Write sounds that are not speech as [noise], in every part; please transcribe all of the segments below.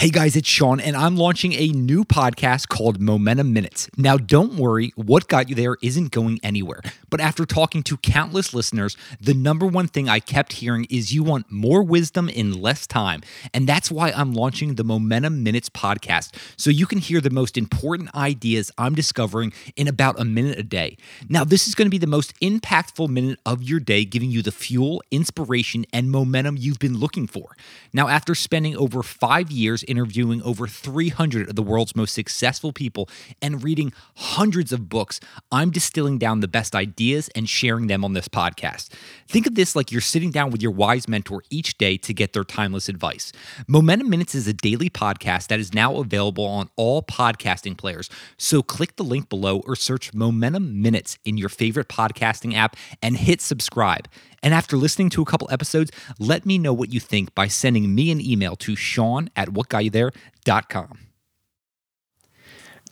Hey guys, it's Sean, and I'm launching a new podcast called Momentum Minutes. Now, don't worry, what got you there isn't going anywhere. But after talking to countless listeners, the number one thing I kept hearing is you want more wisdom in less time. And that's why I'm launching the Momentum Minutes podcast, so you can hear the most important ideas I'm discovering in about a minute a day. Now, this is going to be the most impactful minute of your day, giving you the fuel, inspiration, and momentum you've been looking for. Now, after spending over five years interviewing over 300 of the world's most successful people and reading hundreds of books, I'm distilling down the best ideas and sharing them on this podcast. Think of this like you're sitting down with your wise mentor each day to get their timeless advice. Momentum Minutes is a daily podcast that is now available on all podcasting players. So click the link below or search Momentum Minutes in your favorite podcasting app and hit subscribe. And after listening to a couple episodes, let me know what you think by sending me an email to sean at whatgotyouThere.com.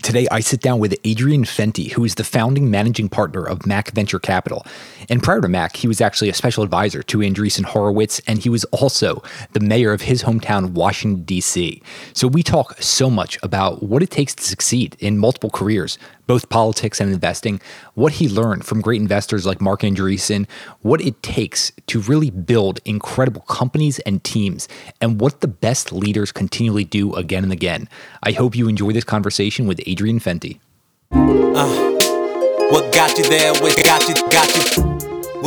Today, I sit down with Adrian Fenty, who is the founding managing partner of Mac Venture Capital. And prior to Mac, he was actually a special advisor to Andreessen Horowitz, and he was also the mayor of his hometown, Washington, D.C. So we talk so much about what it takes to succeed in multiple careers, both politics and investing, what he learned from great investors like Marc Andreessen, what it takes to really build incredible companies and teams, and what the best leaders continually do again and again. I hope you enjoy this conversation with Adrian Fenty. Uh, what got you there? What got you? Got you?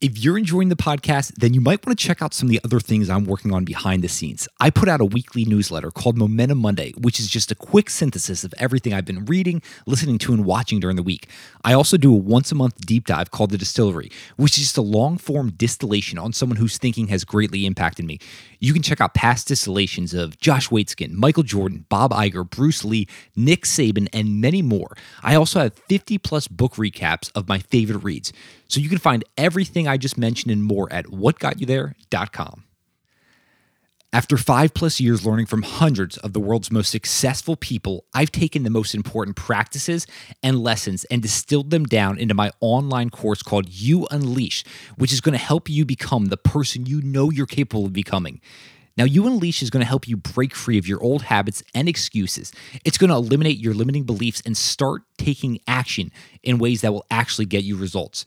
If you're enjoying the podcast, then you might want to check out some of the other things I'm working on behind the scenes. I put out a weekly newsletter called Momentum Monday, which is just a quick synthesis of everything I've been reading, listening to, and watching during the week. I also do a once a month deep dive called The Distillery, which is just a long form distillation on someone whose thinking has greatly impacted me. You can check out past distillations of Josh Waitzkin, Michael Jordan, Bob Iger, Bruce Lee, Nick Saban, and many more. I also have 50 plus book recaps of my favorite reads. So you can find everything I just mentioned and more at whatgotyouThere.com. After five plus years learning from hundreds of the world's most successful people, I've taken the most important practices and lessons and distilled them down into my online course called You Unleash, which is going to help you become the person you know you're capable of becoming. Now, You Unleash is going to help you break free of your old habits and excuses. It's going to eliminate your limiting beliefs and start taking action in ways that will actually get you results.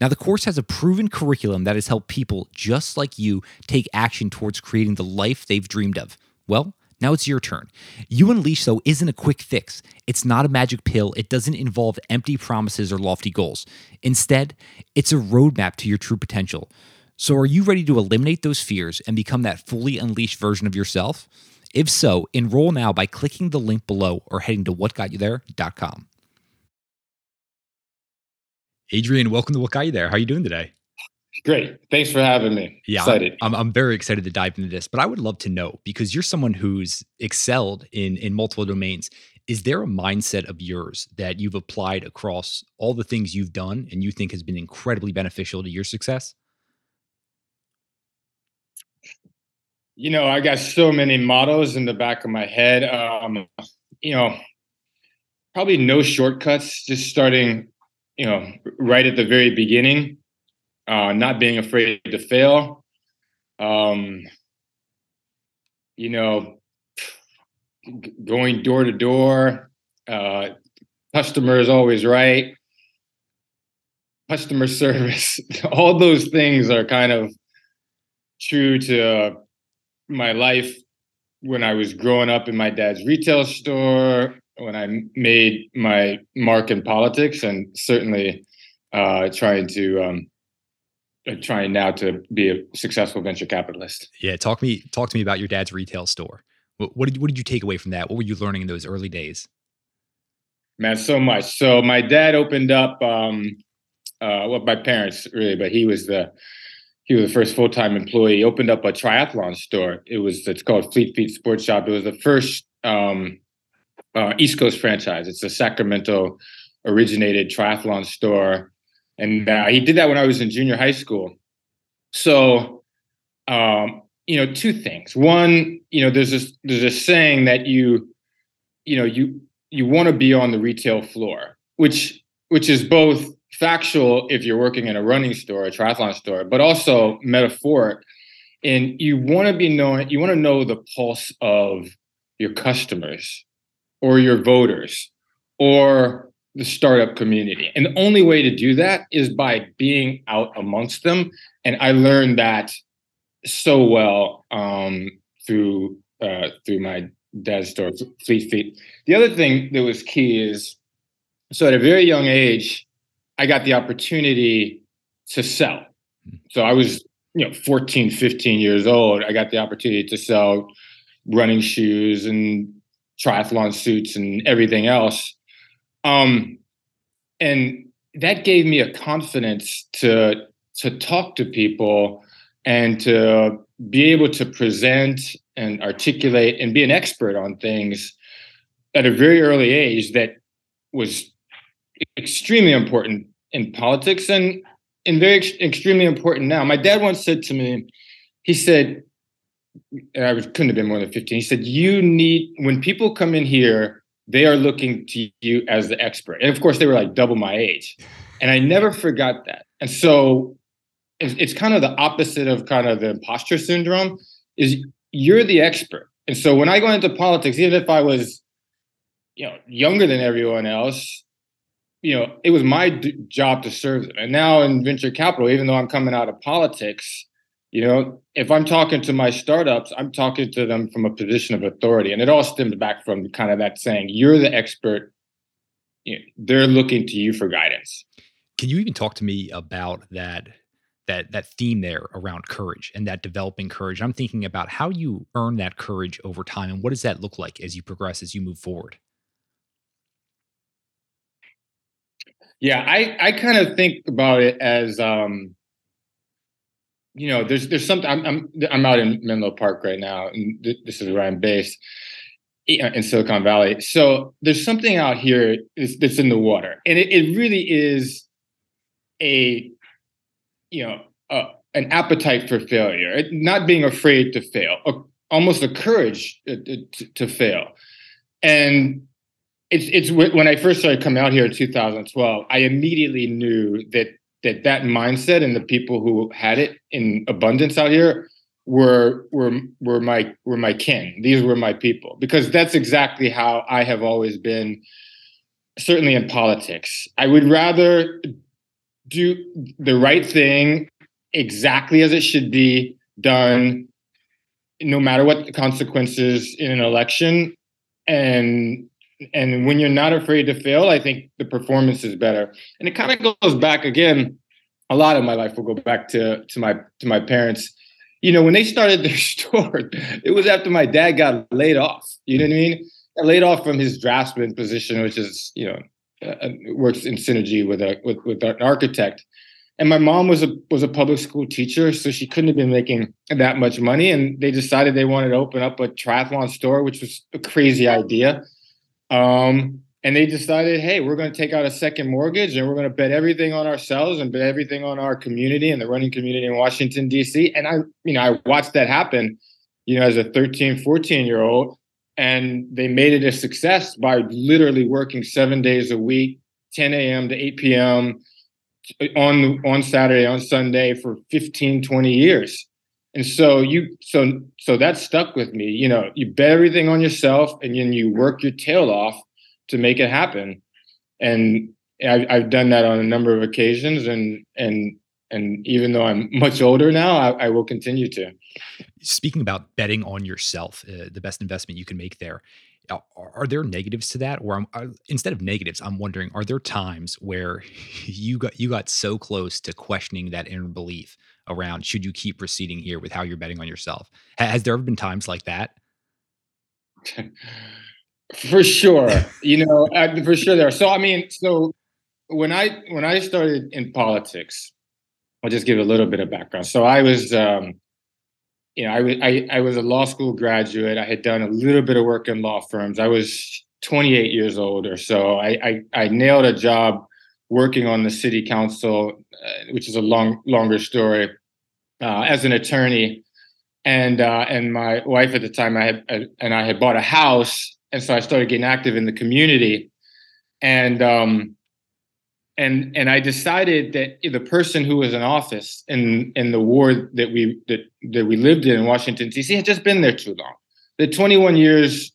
Now, the course has a proven curriculum that has helped people just like you take action towards creating the life they've dreamed of. Well, now it's your turn. You Unleash, though, isn't a quick fix. It's not a magic pill. It doesn't involve empty promises or lofty goals. Instead, it's a roadmap to your true potential. So, are you ready to eliminate those fears and become that fully unleashed version of yourself? If so, enroll now by clicking the link below or heading to whatgotyouThere.com. Adrian, welcome to What Got You There. How are you doing today? Great. Thanks for having me. Yeah, excited. I'm, I'm very excited to dive into this, but I would love to know because you're someone who's excelled in in multiple domains. Is there a mindset of yours that you've applied across all the things you've done and you think has been incredibly beneficial to your success? You know, I got so many mottos in the back of my head. Um, you know, probably no shortcuts, just starting you know, right at the very beginning, uh, not being afraid to fail. Um, you know, going door to door, uh, customer is always right, customer [laughs] service, all those things are kind of true to my life when I was growing up in my dad's retail store, when I made my mark in politics, and certainly uh, trying to um, uh, trying now to be a successful venture capitalist. Yeah, talk me talk to me about your dad's retail store. What, what did what did you take away from that? What were you learning in those early days? Man, so much. So my dad opened up. Um, uh, well, my parents really, but he was the he was the first full time employee. He opened up a triathlon store. It was it's called Fleet Feet Sports Shop. It was the first um, uh, East Coast franchise. It's a Sacramento originated triathlon store. And uh, he did that when I was in junior high school. So, um, you know, two things. One, you know, there's this there's a saying that you, you know, you you want to be on the retail floor, which which is both factual if you're working in a running store, a triathlon store, but also metaphoric. And you want to be knowing, you want to know the pulse of your customers or your voters or the startup community. And the only way to do that is by being out amongst them. And I learned that so well um, through uh, through my dad's store, Fleet Feet. The other thing that was key is so at a very young age, I got the opportunity to sell. So I was, you know, 14, 15 years old. I got the opportunity to sell running shoes and triathlon suits and everything else. Um, and that gave me a confidence to to talk to people and to be able to present and articulate and be an expert on things at a very early age that was extremely important in politics and and very ex- extremely important now. My dad once said to me, he said, I was, couldn't have been more than 15. He said, You need, when people come in here, they are looking to you as the expert. And of course, they were like double my age. And I never forgot that. And so it's, it's kind of the opposite of kind of the imposter syndrome is you're the expert. And so when I go into politics, even if I was, you know, younger than everyone else, you know, it was my d- job to serve them. And now in venture capital, even though I'm coming out of politics, you know, if I'm talking to my startups, I'm talking to them from a position of authority. And it all stems back from kind of that saying, you're the expert. You know, they're looking to you for guidance. Can you even talk to me about that that that theme there around courage and that developing courage? I'm thinking about how you earn that courage over time and what does that look like as you progress, as you move forward? Yeah, I, I kind of think about it as um, you know, there's there's something. I'm I'm I'm out in Menlo Park right now, and th- this is where I'm based uh, in Silicon Valley. So there's something out here that's in the water, and it, it really is a you know an appetite for failure, not being afraid to fail, a, almost a courage to, to fail, and it's it's when I first started coming out here in 2012, I immediately knew that that that mindset and the people who had it in abundance out here were were were my were my kin. These were my people because that's exactly how I have always been. Certainly in politics, I would rather do the right thing exactly as it should be done, no matter what the consequences in an election, and and when you're not afraid to fail, I think the performance is better. And it kind of goes back again. A lot of my life will go back to to my to my parents. You know, when they started their [laughs] store, it was after my dad got laid off. You know what I mean? laid off from his draftsman position, which is you know uh, uh, works in synergy with a with, with an architect. And my mom was a was a public school teacher, so she couldn't have been making that much money. And they decided they wanted to open up a triathlon store, which was a crazy idea um, and they decided, hey, we're going to take out a second mortgage and we're going to bet everything on ourselves and bet everything on our community and the running community in Washington, D.C. And I, you know, I watched that happen, you know, as a 13, 14 year old. And they made it a success by literally working seven days a week, 10 a.m. to 8 p.m. on on Saturday, on Sunday for 15, 20 years. And so you so so that stuck with me. You know, you bet everything on yourself and then you work your tail off to make it happen. And I've, I've done that on a number of occasions and and and even though I'm [laughs] much older now, I, I will continue to. Speaking about betting on yourself, uh, the best investment you can make there. Are, there negatives to that, or are, instead of negatives, I'm wondering: Are there times where [laughs] you got you got so close to questioning that inner belief around should you keep proceeding here with how you're betting on yourself. Has there ever been times like that? [laughs] for sure, you know, for sure there. Are. So I mean, so when I when I started in politics, I'll just give a little bit of background. So I was, um, you know, I was I, I was a law school graduate. I had done a little bit of work in law firms. I was 28 years old or so. I I, I nailed a job working on the city council, uh, which is a long longer story. uh, as an attorney, and uh, and my wife at the time I had uh, and I had bought a house, and so I started getting active in the community, and um, and and I decided that the person who was in office in in the ward that we that that we lived in in Washington D.C. had just been there too long. The 21 years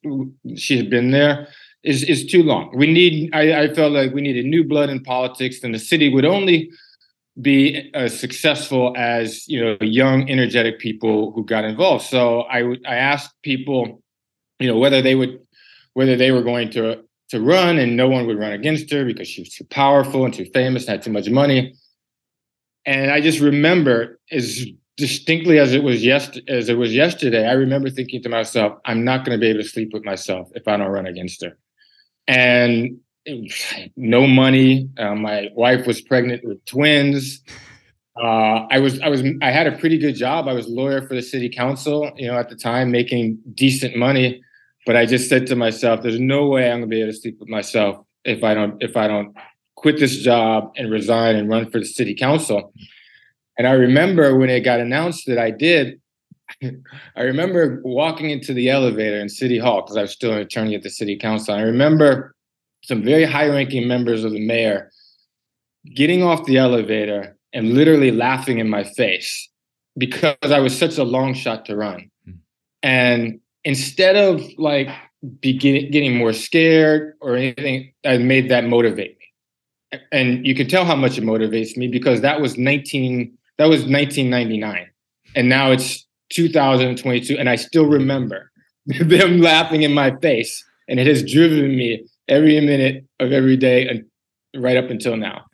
she had been there is is too long. We need. I, I felt like we needed new blood in politics, and the city would only be as successful as you know young, energetic people who got involved. So I I asked people, you know, whether they would whether they were going to to run, and no one would run against her because she was too powerful and too famous and had too much money. And I just remember as distinctly as it was as it was yesterday. I remember thinking to myself, I'm not going to be able to sleep with myself if I don't run against her. And no money. Uh, my wife was pregnant with twins. Uh, I was I was I had a pretty good job. I was lawyer for the city council, you know, at the time, making decent money. But I just said to myself, "There's no way I'm gonna be able to sleep with myself if I don't if I don't quit this job and resign and run for the city council." And I remember when it got announced that I did. [laughs] I remember walking into the elevator in City Hall because I was still an attorney at the city council. I remember some very high ranking members of the mayor getting off the elevator and literally laughing in my face because I was such a long shot to run. Hmm. And instead of like begin, getting more scared or anything, I made that motivate me. And you can tell how much it motivates me because that was 19 that was 1999 and now it's 2022 and I still remember [laughs] them laughing in my face and it has driven me every minute of every day and right up until now.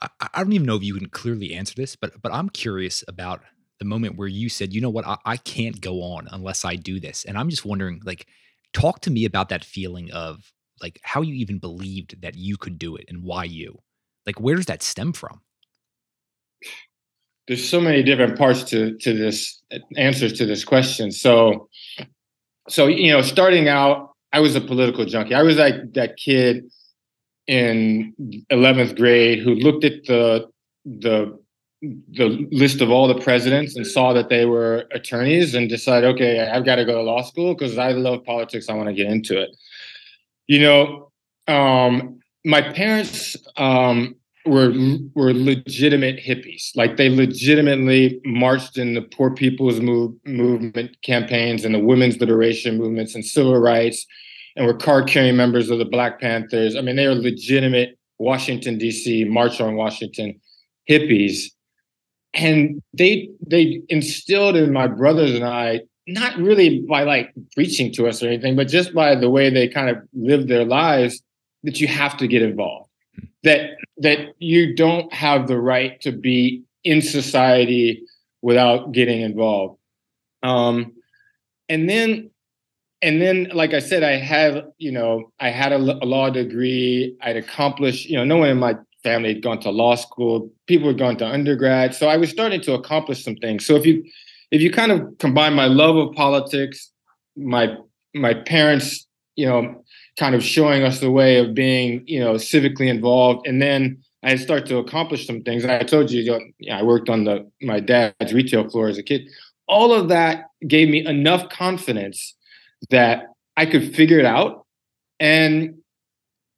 I, I don't even know if you can clearly answer this, but but I'm curious about the moment where you said, you know what, I, I can't go on unless I do this. And I'm just wondering, like, talk to me about that feeling of like how you even believed that you could do it and why you. Like, where does that stem from? There's so many different parts to to this uh, answers to this question. So, so you know, starting out, I was a political junkie. I was like that kid in 11th grade who looked at the the the list of all the presidents and saw that they were attorneys and decided, okay, I've got to go to law school because I love politics. I want to get into it. You know, um, my parents um, were were legitimate hippies. Like they legitimately marched in the poor people's move, movement campaigns and the women's liberation movements and civil rights, and were card carrying members of the Black Panthers. I mean, they are legitimate Washington D.C. March on Washington hippies, and they they instilled in my brothers and I not really by like preaching to us or anything, but just by the way they kind of lived their lives that you have to get involved that that you don't have the right to be in society without getting involved. Um, and then and then like i said i had you know i had a, a, law degree i'd accomplished you know no one in my family had gone to law school people had gone to undergrad so i was starting to accomplish some things so if you if you kind of combine my love of politics my my parents you know kind of showing us the way of being, you know, civically involved. And then I start to accomplish some things. I told you, you know, I worked on the my dad's retail floor as a kid. All of that gave me enough confidence that I could figure it out. And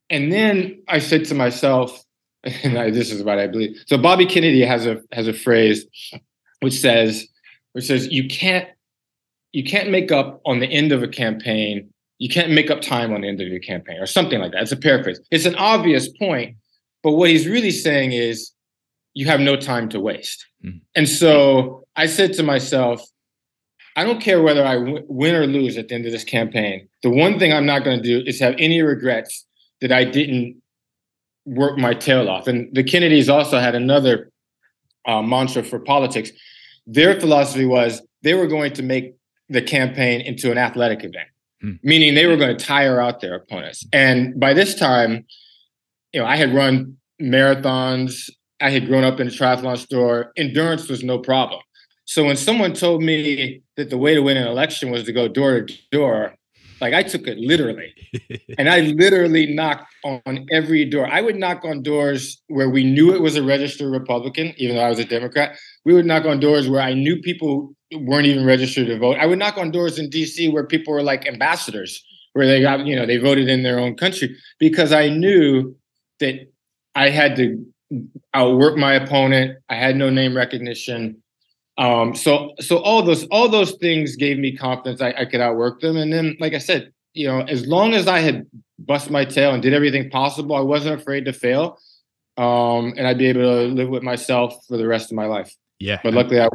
and then I said to myself, [laughs] and I, this is what I believe. So Bobby Kennedy has a has a phrase which says which says you can't you can't make up on the end of a campaign you can't make up time on the end of your campaign or something like that. It's a paraphrase. It's an obvious point, but what he's really saying is you have no time to waste. Mm. And so I said to myself, I don't care whether I w- win or lose at the end of this campaign. The one thing I'm not going to do is have any regrets that I didn't work my tail off. And the Kennedys also had another uh, mantra for politics. Their philosophy was they were going to make the campaign into an athletic event mm. meaning they were going to tire out their opponents. And by this time, you know, I had run marathons. I had grown up in a triathlon store. Endurance was no problem. So when someone told me that the way to win an election was to go door to door, Like I took it literally. and I literally knocked on every door. I would knock on doors where we knew it was a registered Republican, even though I was a Democrat. We would knock on doors where I knew people weren't even registered to vote. I would knock on doors in DC where people were like ambassadors, where they got, you know, they voted in their own country because I knew that I had to outwork my opponent. I had no name recognition. Um, so so all those all those things gave me confidence I, I could outwork them. And then, like I said, you know, as long as I had bust my tail and did everything possible, I wasn't afraid to fail. Um, and I'd be able to live with myself for the rest of my life. Yeah. But luckily I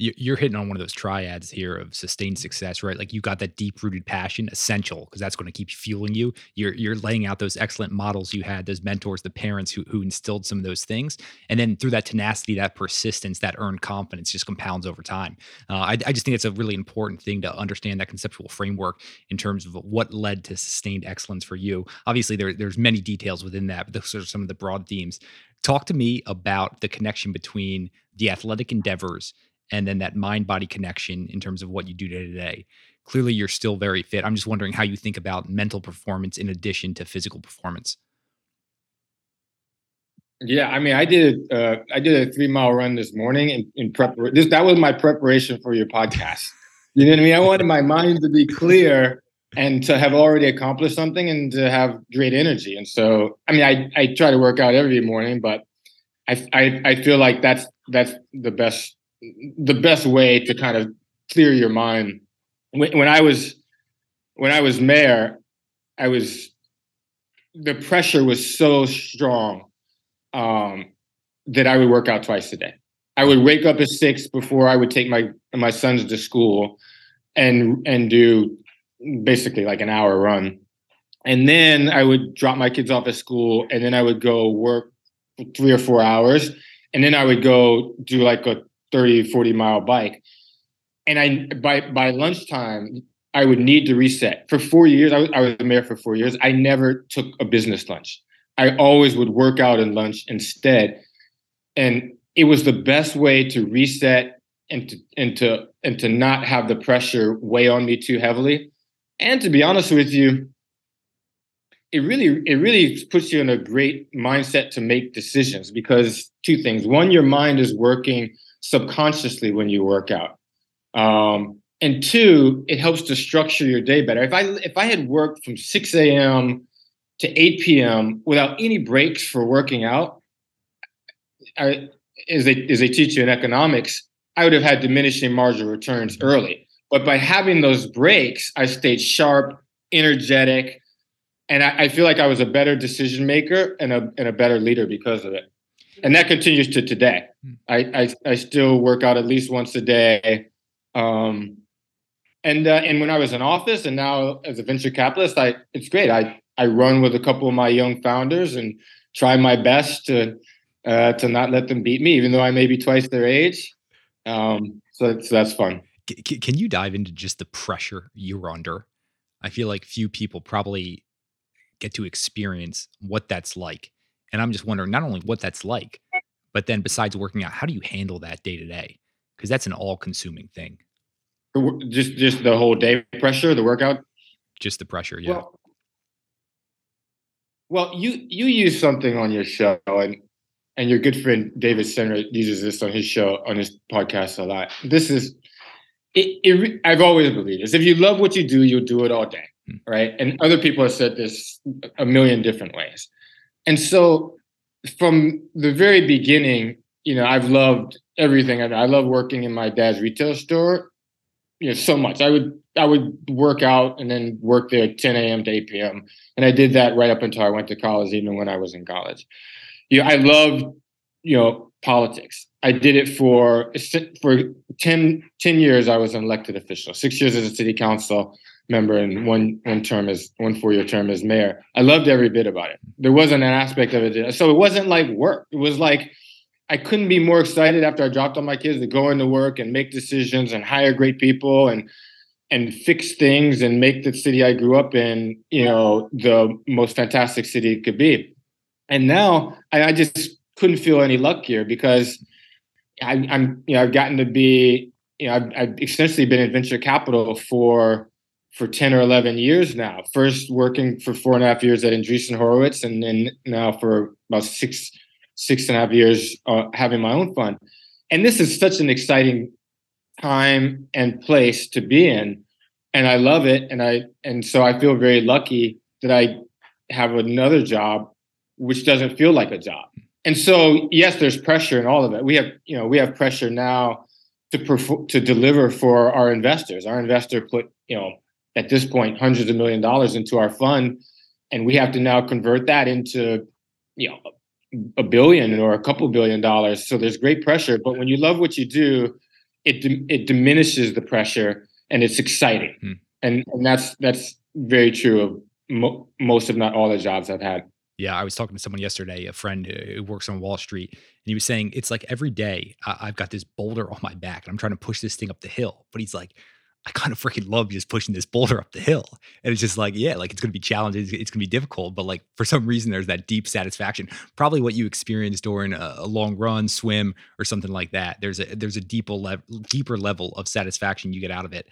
you're hitting on one of those triads here of sustained success, right? Like you got that deep rooted passion, essential because that's going to keep fueling you. You're you're laying out those excellent models you had, those mentors, the parents who who instilled some of those things, and then through that tenacity, that persistence, that earned confidence just compounds over time. Uh, I, I just think it's a really important thing to understand that conceptual framework in terms of what led to sustained excellence for you. Obviously, there there's many details within that, but those are some of the broad themes. Talk to me about the connection between the athletic endeavors and then that mind body connection in terms of what you do day to day. Clearly, you're still very fit. I'm just wondering how you think about mental performance in addition to physical performance. Yeah, I mean, I did uh, I did a three mile run this morning in, in preparation. That was my preparation for your podcast. You know what I mean? I wanted my mind to be clear and to have already accomplished something and to have great energy. And so, I mean, I I try to work out every morning, but I I, I feel like that's that's the best the best way to kind of clear your mind. When, when I was when I was mayor, I was the pressure was so strong um, that I would work out twice a day. I would wake up at six before I would take my my sons to school, and and do basically like an hour run, and then I would drop my kids off at school, and then I would go work three or four hours, and then I would go do like a 30, 40 mile bike. And I by by lunchtime, I would need to reset. For four years, I was, I was mayor for four years. I never took a business lunch. I always would work out and lunch instead. And it was the best way to reset and to and to and to not have the pressure weigh on me too heavily. And to be honest with you, it really it really puts you in a great mindset to make decisions because two things. One, your mind is working subconsciously when you work out. Um, and two, it helps to structure your day better. If I if I had worked from 6 a.m. to 8 p.m. without any breaks for working out, I, as they as they teach you in economics, I would have had diminishing marginal returns early. But by having those breaks, I stayed sharp, energetic, and I, I feel like I was a better decision maker and a and a better leader because of it and that continues to today. Hmm. I, I, I still work out at least once a day. Um, and uh, and when I was in office, and now as a venture capitalist, I it's great. I I run with a couple of my young founders and try my best to uh, to not let them beat me, even though I may be twice their age. Um, so, so that's fun. Can you dive into just the pressure you're under? I feel like few people probably get to experience what that's like and I'm just wondering not only what that's like, but then besides working out, how do you handle that day to day? Because that's an all consuming thing. Just just the whole day pressure, the workout. Just the pressure, yeah. Well, well, you you use something on your show, and and your good friend David Senra uses this on his show on his podcast a lot. This is it, it, I've always believed this. If you love what you do, you'll do it all day, hmm. right? And other people have said this a million different ways. And so from the very beginning, you know, I've loved everything. I, love working in my dad's retail store, you know, so much. I would I would work out and then work there 10 a.m. to 8 p.m. And I did that right up until I went to college, even when I was in college. You know, I loved, you know, politics. I did it for for 10, 10 years. I was an elected official, six years as a city council, member and one one term as one four year term as mayor. I loved every bit about it. There wasn't an aspect of it. So it wasn't like work. It was like I couldn't be more excited after I dropped all my kids to go into work and make decisions and hire great people and and fix things and make the city I grew up in, you know, the most fantastic city it could be. And now I, I just couldn't feel any luckier because I, am you know, I've gotten to be, you know, I've, I've essentially been in venture capital for for 10 or 11 years now. First working for four and a half years at Andreessen Horowitz, and then now for about six, six and a half years uh, having my own fund. And this is such an exciting time and place to be in. And I love it. And I and so I feel very lucky that I have another job which doesn't feel like a job. And so yes, there's pressure in all of it. We have, you know, we have pressure now to perform, to deliver for our investors. Our investor put, you know, at this point hundreds of million dollars into our fund and we have to now convert that into you know a billion or a couple billion dollars so there's great pressure but when you love what you do it it diminishes the pressure and it's exciting hmm. and and that's that's very true of mo- most if not all the jobs i've had yeah, I was talking to someone yesterday, a friend who works on Wall Street, and he was saying it's like every day I've got this boulder on my back and I'm trying to push this thing up the hill. But he's like, I kind of freaking love just pushing this boulder up the hill. And it's just like, yeah, like it's going to be challenging. It's, going to be difficult. But like for some reason, there's that deep satisfaction. Probably what you experienced during a, a long run, swim, or something like that. There's a there's a deeper level, deeper level of satisfaction you get out of it.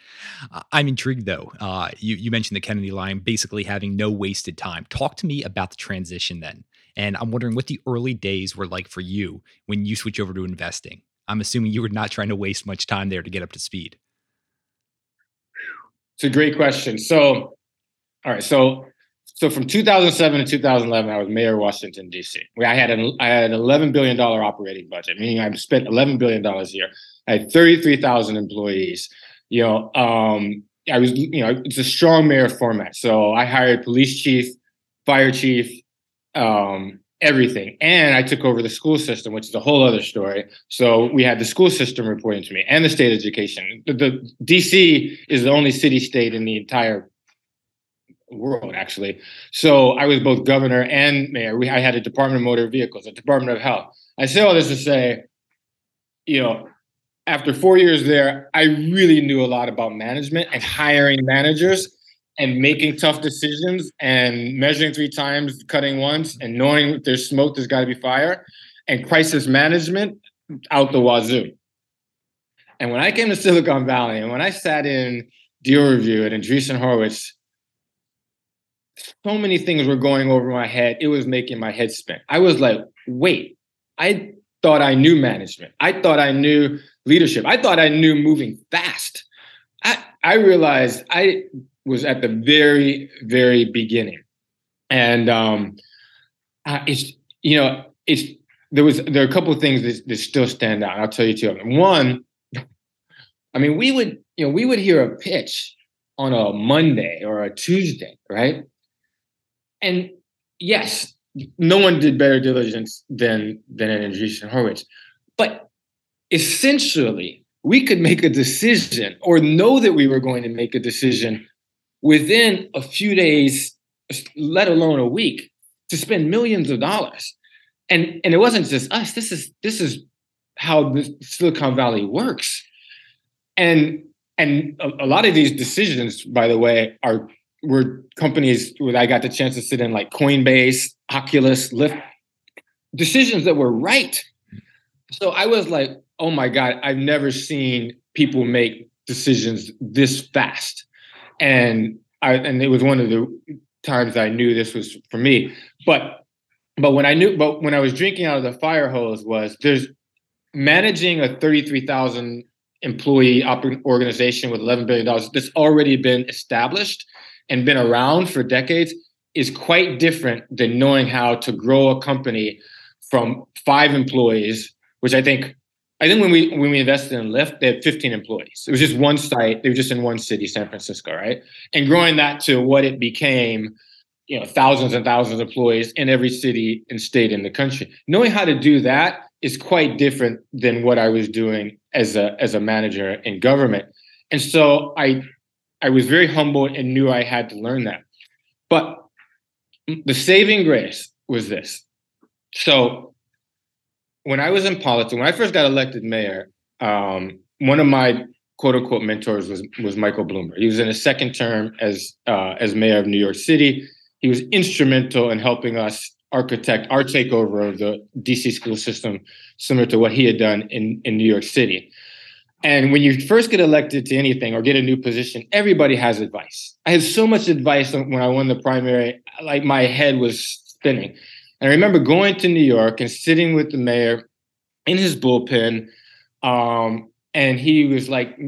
Uh, I'm intrigued though. Uh, you you mentioned the Kennedy line, basically having no wasted time. Talk to me about the transition then. And I'm wondering what the early days were like for you when you switch over to investing. I'm assuming you were not trying to waste much time there to get up to speed. It's a great question. So, all right. So, so from 2007 to 2011, I was mayor of Washington D.C. I had an I had an 11 billion dollar operating budget, meaning I spent 11 billion dollars a year. I had 33,000 employees. You know, um, I was you know it's a strong mayor format. So I hired police chief, fire chief, um, everything. And I took over the school system, which is a whole other story. So we had the school system reporting to me and the state education. The, the DC is the only city state in the entire world, actually. So I was both governor and mayor. We, I had a Department of Motor Vehicles, a Department of Health. I say all this to say, you know, after four years there, I really knew a lot about management and hiring managers and making tough decisions and measuring three times, cutting once, and knowing if there's smoke, there's got to be fire, and crisis management out the wazoo. And when I came to Silicon Valley and when I sat in deal review at Andreessen Horowitz, so many things were going over my head. It was making my head spin. I was like, wait, I thought I knew management. I thought I knew leadership. I thought I knew moving fast. I, I realized I was at the very, very beginning. And um, uh, it's, you know, it's, there was, there are a couple of things that, that still stand out. I'll tell you two of them. One, I mean, we would, you know, we would hear a pitch on a Monday or a Tuesday, right? And yes, no one did better diligence than than an Andreessen Horowitz, but essentially, we could make a decision or know that we were going to make a decision within a few days, let alone a week, to spend millions of dollars. And and it wasn't just us. This is this is how the Silicon Valley works. And and a, a lot of these decisions, by the way, are were companies where I got the chance to sit in, like Coinbase, Oculus, Lyft, decisions that were right. So I was like, oh my God, I've never seen people make decisions this fast and I and it was one of the times I knew this was for me. But but when I knew, but when I was drinking out of the fire hose was there's managing a thirty three thousand employee op- organization with eleven billion dollars that's already been established and been around for decades is quite different than knowing how to grow a company from five employees, which I think I think when we when we invested in Lyft, they had 15 employees. It was just one site. They were just in one city, San Francisco, right? And growing that to what it became, you know, thousands and thousands of employees in every city and state in the country. Knowing how to do that is quite different than what I was doing as a as a manager in government. And so I I was very humble and knew I had to learn that. But the saving grace was this. So when I was in politics, when I first got elected mayor, um, one of my quote unquote mentors was was Michael Bloomberg. He was in his second term as uh, as mayor of New York City. He was instrumental in helping us architect our takeover of the DC school system, similar to what he had done in in New York City. And when you first get elected to anything or get a new position, everybody has advice. I had so much advice when I won the primary, like my head was spinning. And I remember going to New York and sitting with the mayor in his bullpen. Um, and he was like,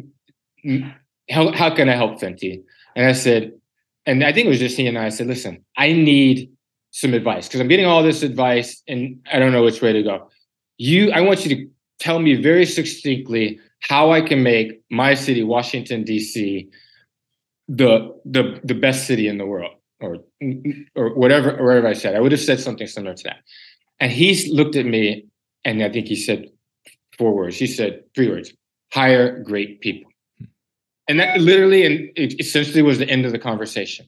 how, how can I help Fenty? And I said, and I think it was just he and I, I said, listen, I need some advice because I'm getting all this advice and I don't know which way to go. You, I want you to tell me very succinctly how I can make my city, Washington D.C., the the the best city in the world, or or whatever whatever I said. I would have said something similar to that. And he looked at me, and I think he said four words. He said three words: hire great people. And that literally and essentially was the end of the conversation.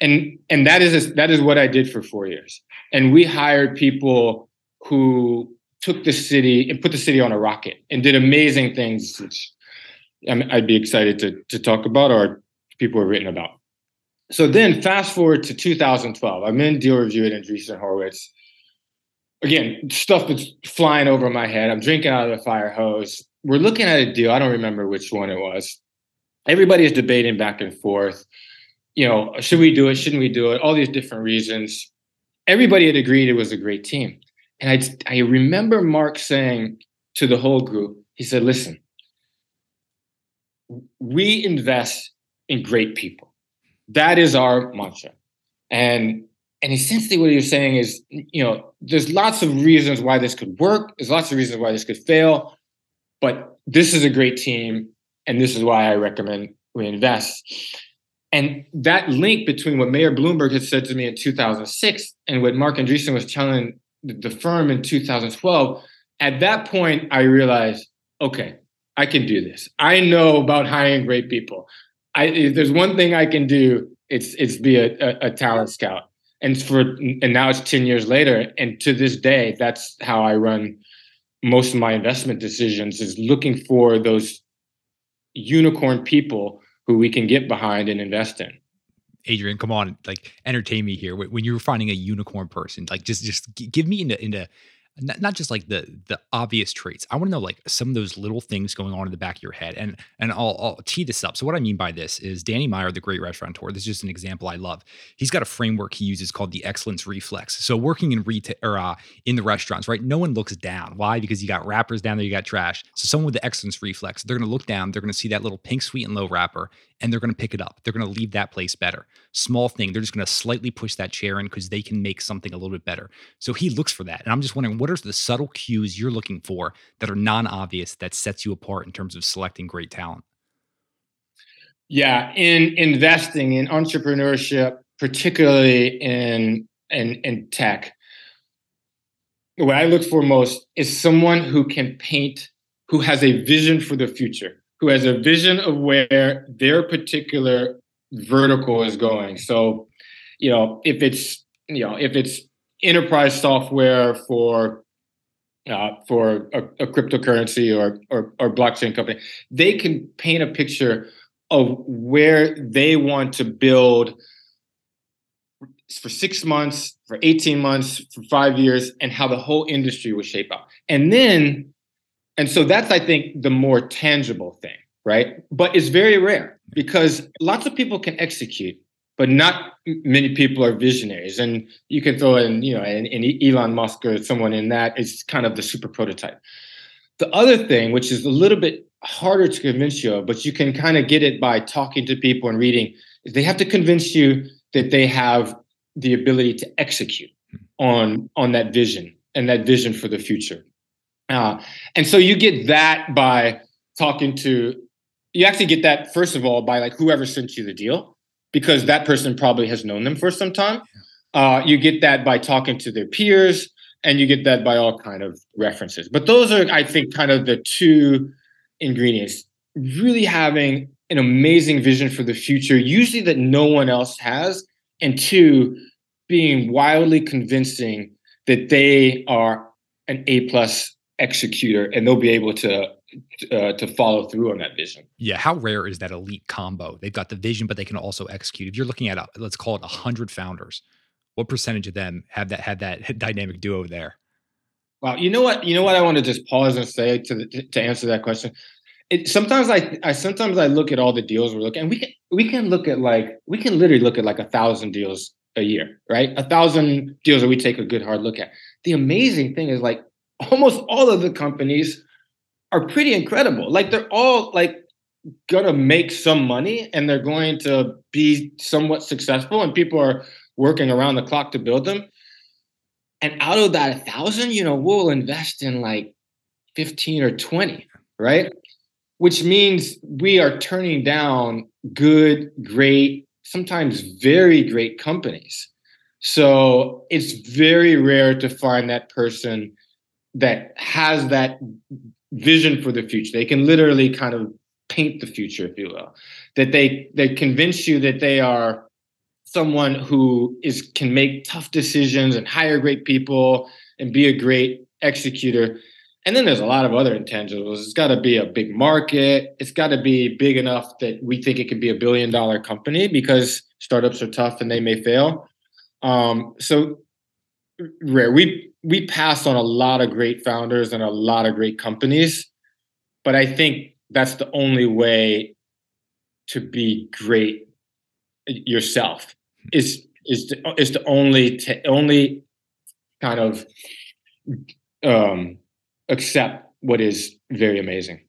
And and that is that is what I did for four years. And we hired people who took the city and put the city on a rocket and did amazing things, which um, I'd be excited to, to talk about or people have written about. So then fast forward to 2012. I'm in deal review at Andreessen Horowitz. Again, stuff that's flying over my head. I'm drinking out of the fire hose. We're looking at a deal. I don't remember which one it was. Everybody is debating back and forth. You know, should we do it? Shouldn't we do it? All these different reasons. Everybody had agreed it was a great team. And I, I remember Marc saying to the whole group, he said, listen, we invest in great people. That is our mantra. And and essentially what was saying is, you know, there's lots of reasons why this could work. There's lots of reasons why this could fail, but this is a great team, and this is why I recommend we invest. And that link between what Mayor Bloomberg had said to me in 2006 and what Marc Andreessen was telling the firm in 2012, at that point, I realized, okay, I can do this. I know about hiring great people. I, if there's one thing I can do, it's it's be a, a, a talent scout. And for and now it's 10 years later, and to this day, that's how I run most of my investment decisions is looking for those unicorn people who we can get behind and invest in. Adrian, come on, like entertain me here. When you're finding a unicorn person, like just just give me into into not, not just like the the obvious traits. I want to know like some of those little things going on in the back of your head. And and I'll, I'll tee this up. So what I mean by this is Danny Meyer, the great restaurateur. This is just an example I love. He's got a framework he uses called the excellence reflex. So working in retail or uh, in the restaurants, right? No one looks down. Why? Because you got wrappers down there, you got trash. So someone with the excellence reflex, they're going to look down. They're going to see that little pink sweet and low wrapper, and they're going to pick it up. They're going to leave that place better. Small thing. They're just going to slightly push that chair in because they can make something a little bit better. So he looks for that, and I'm just wondering what are the subtle cues cues you're looking for that are non-obvious that sets you apart in terms of selecting great talent? Yeah, in investing in entrepreneurship, particularly in in, in tech, what I look for most is someone who can paint, who has a vision for the future, who has a vision of where their particular vertical is going. So, you know, if it's you know if it's enterprise software for uh, for a, a, cryptocurrency or, or, or blockchain company, they can paint a picture of where they want to build for six months, for 18 months, for five years, and how the whole industry will shape up. And then, and so that's, I think, the more tangible thing, right? But it's very rare because lots of people can execute but not many people are visionaries. And you can throw in, you know, an, Elon Musk or someone in that is kind of the super prototype. The other thing, which is a little bit harder to convince you of, but you can kind of get it by talking to people and reading, is they have to convince you that they have the ability to execute on on that vision and that vision for the future. Uh, and so you get that by talking to you actually get that first of all by like whoever sent you the deal because that person probably has known them for some time. Uh, you get that by talking to their peers, and you get that by all kind of references. But those are, I think, kind of the two ingredients. Really having an amazing vision for the future, usually that no one else has, and two, being wildly convincing that they are an A plus executor and they'll be able to uh, to follow through on that vision. Yeah, how rare is that elite combo? They've got the vision, but they can also execute. If you're looking at a, let's call it hundred founders, what percentage of them have that had that [laughs] dynamic duo there? Well, you know what? You know what I want to just pause and say to the, to answer that question. it sometimes I, I sometimes I look at all the deals we're looking and we can we can look at like we can literally look at like a thousand deals a year, right? A thousand deals that we take a good hard look at. The amazing thing is like almost all of the companies are pretty incredible. Like they're all like gonna make some money and they're going to be somewhat successful and people are working around the clock to build them. And out of that a thousand, you know, we'll invest in like 15 or 20, right? Which means we are turning down good, great, sometimes very great companies. So it's very rare to find that person that has that vision for the future. They can literally kind of paint the future, if you will. That they they convince you that they are someone who is can make tough decisions and hire great people and be a great executor. And then there's a lot of other intangibles. It's got to be a big market. It's got to be big enough that we think it can be a billion dollar company because startups are tough and they may fail. Um, so rare. We we pass on a lot of great founders and a lot of great companies, but I think that's the only way to be great yourself is is to, is to only to only kind of um, accept what is very amazing.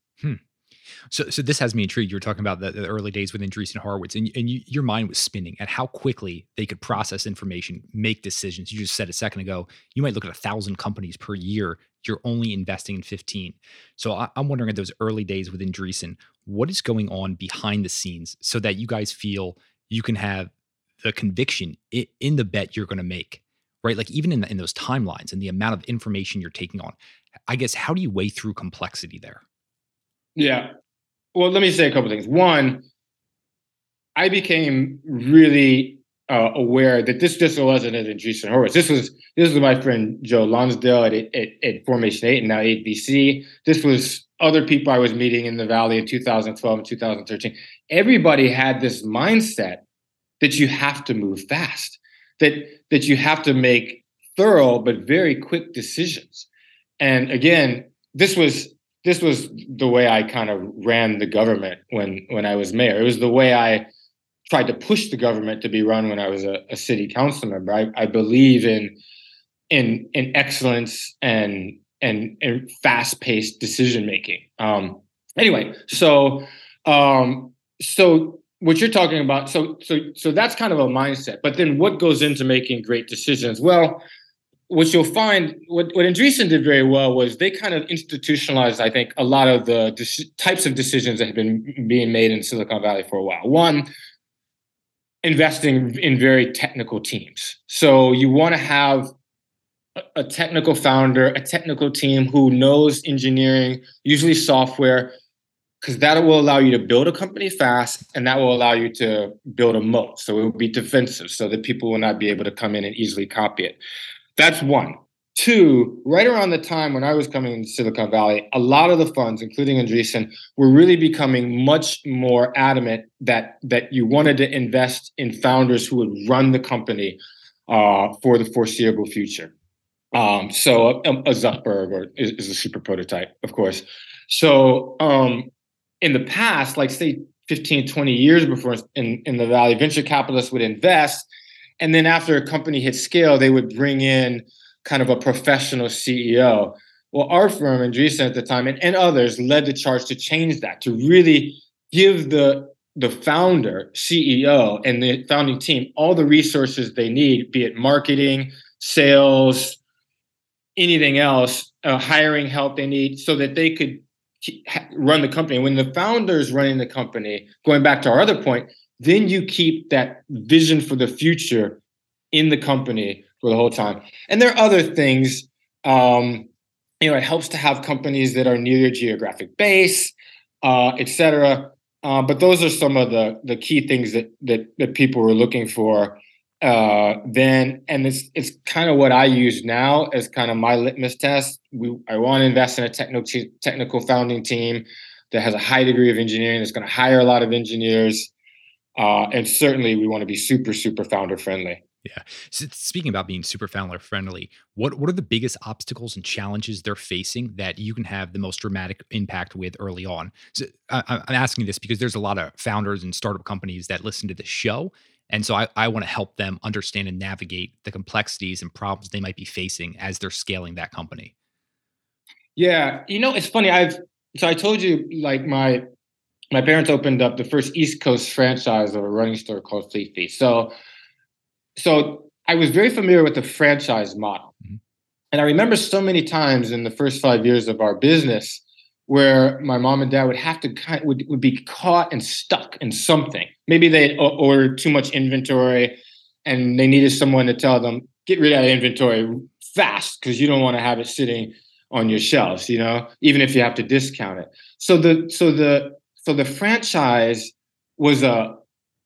So, so this has me intrigued. You were talking about the, the early days with Andreessen Horowitz, and, and you, your mind was spinning at how quickly they could process information, make decisions. You just said a second ago, you might look at a thousand companies per year. You're only investing in 15. So I, am wondering at those early days with Andreessen, what is going on behind the scenes so that you guys feel you can have the conviction in, in the bet you're going to make, right? Like even in, the, in those timelines and the amount of information you're taking on, I guess, how do you weigh through complexity there? Yeah. Well, let me say a couple things. One, I became really uh, aware that this just wasn't an Andreessen Horowitz. This was this was my friend Joe Lonsdale at, at, at Formation Eight and now 8VC. This was other people I was meeting in the Valley in 2012 and 2013. Everybody had this mindset that you have to move fast, that that you have to make thorough but very quick decisions. And again, this was this was the way I kind of ran the government when when I was mayor. It was the way I tried to push the government to be run when I was a, a city council member. I, I believe in in in excellence and and, and fast paced decision making. Um, anyway, so um, so what you're talking about so so so that's kind of a mindset but then what goes into making great decisions well what you'll find what, what Andreessen did very well was they kind of institutionalized i think a lot of the types of decisions that have been being made in silicon valley for a while one investing in very technical teams so you want to have a technical founder a technical team who knows engineering usually software because that will allow you to build a company fast and that will allow you to build a moat. So it will be defensive so that people will not be able to come in and easily copy it. That's one. Two, right around the time when I was coming into Silicon Valley, a lot of the funds, including Andreessen, were really becoming much more adamant that that you wanted to invest in founders who would run the company uh, for the foreseeable future. Um, so a, a Zuckerberg or is, is, a super prototype, of course. So um, in the past, like say 15, 20 years before in, in the Valley, venture capitalists would invest. And then after a company hit scale, they would bring in kind of a professional CEO. Well, our firm, Andreessen at the time, and, and others led the charge to change that, to really give the the founder, CEO, and the founding team all the resources they need, be it marketing, sales, anything else, uh, hiring help they need, so that they could run the company. When the founder is running the company, going back to our other point, then you keep that vision for the future in the company for the whole time. And there are other things. Um, you know, it helps to have companies that are near your geographic base, uh, et cetera. Uh, but those are some of the the key things that that that people were looking for uh, then and it's it's kind of what I use now as kind of my litmus test. We I want to invest in a technical technical founding team that has a high degree of engineering that's going to hire a lot of engineers, uh, and certainly we want to be super super founder friendly. Yeah. So speaking about being super founder friendly, what what are the biggest obstacles and challenges they're facing that you can have the most dramatic impact with early on? So I, I'm asking this because there's a lot of founders and startup companies that listen to the show, and so I, I want to help them understand and navigate the complexities and problems they might be facing as they're scaling that company. Yeah, you know, it's funny. I've so I told you like my my parents opened up the first East Coast franchise of a running store called Fleet Feet. So so I was very familiar with the franchise model. Mm-hmm. And I remember so many times in the first five years of our business where my mom and dad would have to kind would, would be caught and stuck in something. Maybe they ordered too much inventory and they needed someone to tell them, get rid of that inventory fast because you don't want to have it sitting on your shelves, you know, even if you have to discount it. So the so the so the franchise was a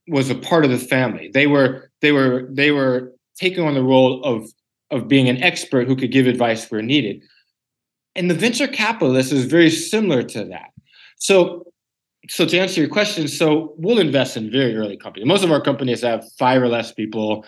was a part of the family. They were they were they were taking on the role of of being an expert who could give advice where needed. And the venture capitalist is very similar to that. So so to answer your question, so we'll invest in very early companies. Most of our companies have five or less people.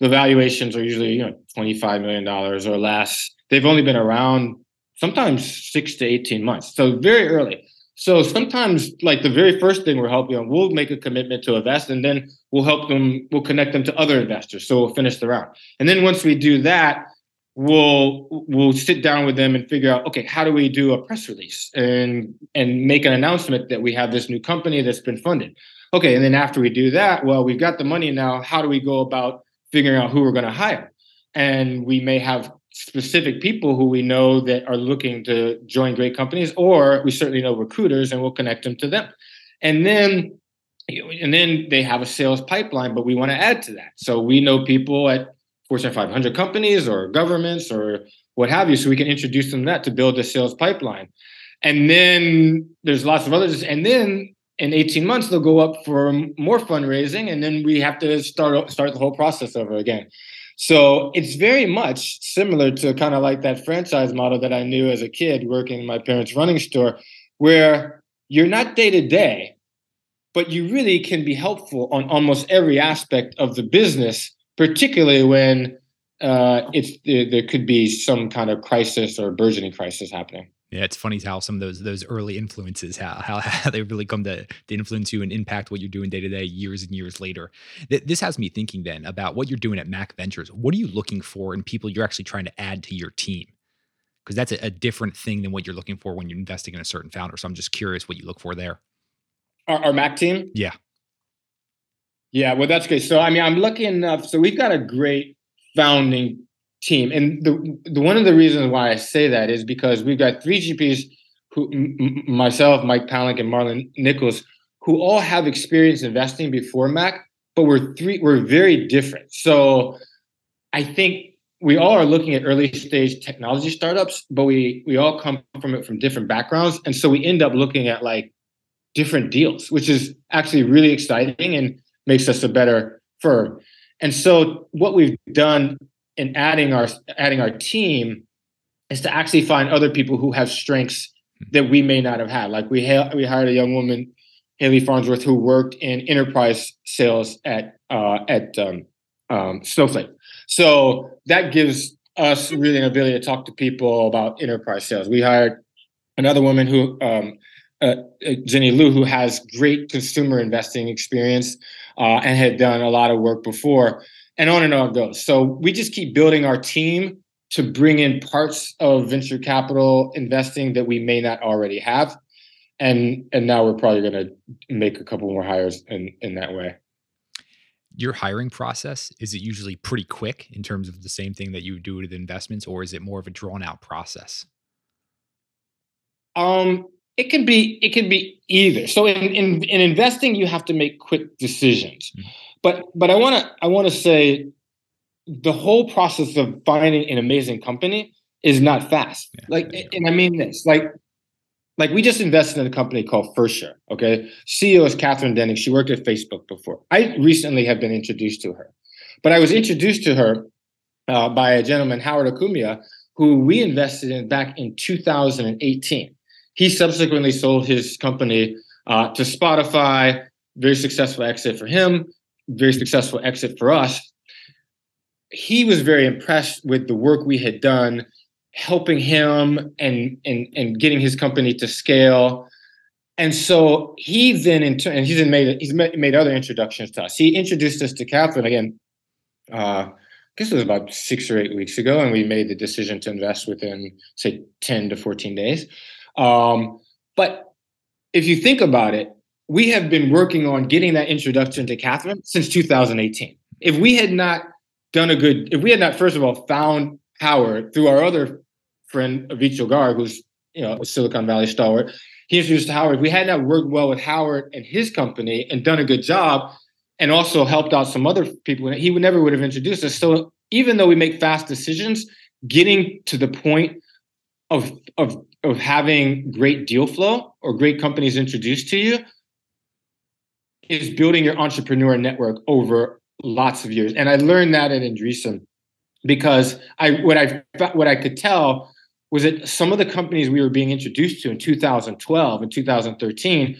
The valuations are usually you know twenty five million dollars or less. They've only been around sometimes six to eighteen months, so very early. So sometimes, like the very first thing we're helping them, we'll make a commitment to invest, and then we'll help them. We'll connect them to other investors. So we'll finish the round, and then once we do that, we'll we'll sit down with them and figure out, okay, how do we do a press release and and make an announcement that we have this new company that's been funded. Okay, and then after we do that, well, we've got the money now. How do we go about figuring out who we're going to hire? And we may have specific people who we know that are looking to join great companies, or we certainly know recruiters and we'll connect them to them. And then and then they have a sales pipeline, but we want to add to that. So we know people at Fortune 500 companies or governments or what have you, so we can introduce them to that to build a sales pipeline. And then there's lots of others. And then in 18 months, they'll go up for more fundraising, and then we have to start start the whole process over again. So it's very much similar to kind of like that franchise model that I knew as a kid working in my parents' running store, where you're not day to day, but you really can be helpful on almost every aspect of the business, particularly when uh, it's there could be some kind of crisis or burgeoning crisis happening. Yeah, it's funny how some of those those early influences how how, [laughs] how they really come to, to influence you and impact what you're doing day to day years and years later. Th- this has me thinking then about what you're doing at Mac Ventures. What are you looking for in people you're actually trying to add to your team? Because that's a, a different thing than what you're looking for when you're investing in a certain founder. So I'm just curious what you look for there. Our, our Mac team. Yeah. Yeah, well, that's good. So I mean, I'm lucky enough. So we've got a great founding team. And the, the one of the reasons why I say that is because we've got three GPs who m- myself, Mike Palank, and Marlon Nichols, who all have experience investing before Mac, but we're three we're very different. So I think we all are looking at early stage technology startups, but we we all come from it from different backgrounds. And so we end up looking at like different deals, which is actually really exciting and makes us a better firm. And so what we've done in adding our adding our team is to actually find other people who have strengths that we may not have had. Like we ha- we hired a young woman, Haley Farnsworth, who worked in enterprise sales at uh, at um, um, Snowflake. So that gives us really an ability to talk to people about enterprise sales. We hired another woman who um, uh, uh Jenny Liu, who has great consumer investing experience uh, and had done a lot of work before and on and on it goes. So we just keep building our team to bring in parts of venture capital investing that we may not already have. And and now we're probably going to make a couple more hires in in that way. Your hiring process is it usually pretty quick in terms of the same thing that you do with investments, or is it more of a drawn out process? Um, it can be it can be either. So in in, in investing, you have to make quick decisions. Mm-hmm but but I want to I want to say the whole process of finding an amazing company is not fast. Yeah, like, and I mean this, like, like we just invested in a company called Firstshare. Okay, CEO is Catherine Denning. She worked at Facebook before. I recently have been introduced to her, but I was introduced to her uh, by a gentleman, Howard Akumiah, who we invested in back in 2018. He subsequently sold his company uh, to Spotify. Very successful exit for him very successful exit for us. he was very impressed with the work we had done, helping him and and and getting his company to scale. And so he then, in turn, and he's made he's made other introductions to us. He introduced us to Catherine again. Uh, I guess it was about six or eight weeks ago, and we made the decision to invest within say ten to fourteen days. Um, but if you think about it, we have been working on getting that introduction to Catherine since 2018. If we had not done a good, if we had not first of all found Howard through our other friend Avichal Garg, who's you know a Silicon Valley stalwart, he introduced Howard. If We had not worked well with Howard and his company and done a good job, and also helped out some other people. He would never would have introduced us. So even though we make fast decisions, getting to the point of of of having great deal flow or great companies introduced to you is building your entrepreneur network over lots of years. And I learned that at Andreessen because I what I what I could tell was that some of the companies we were being introduced to in 2012 and 2013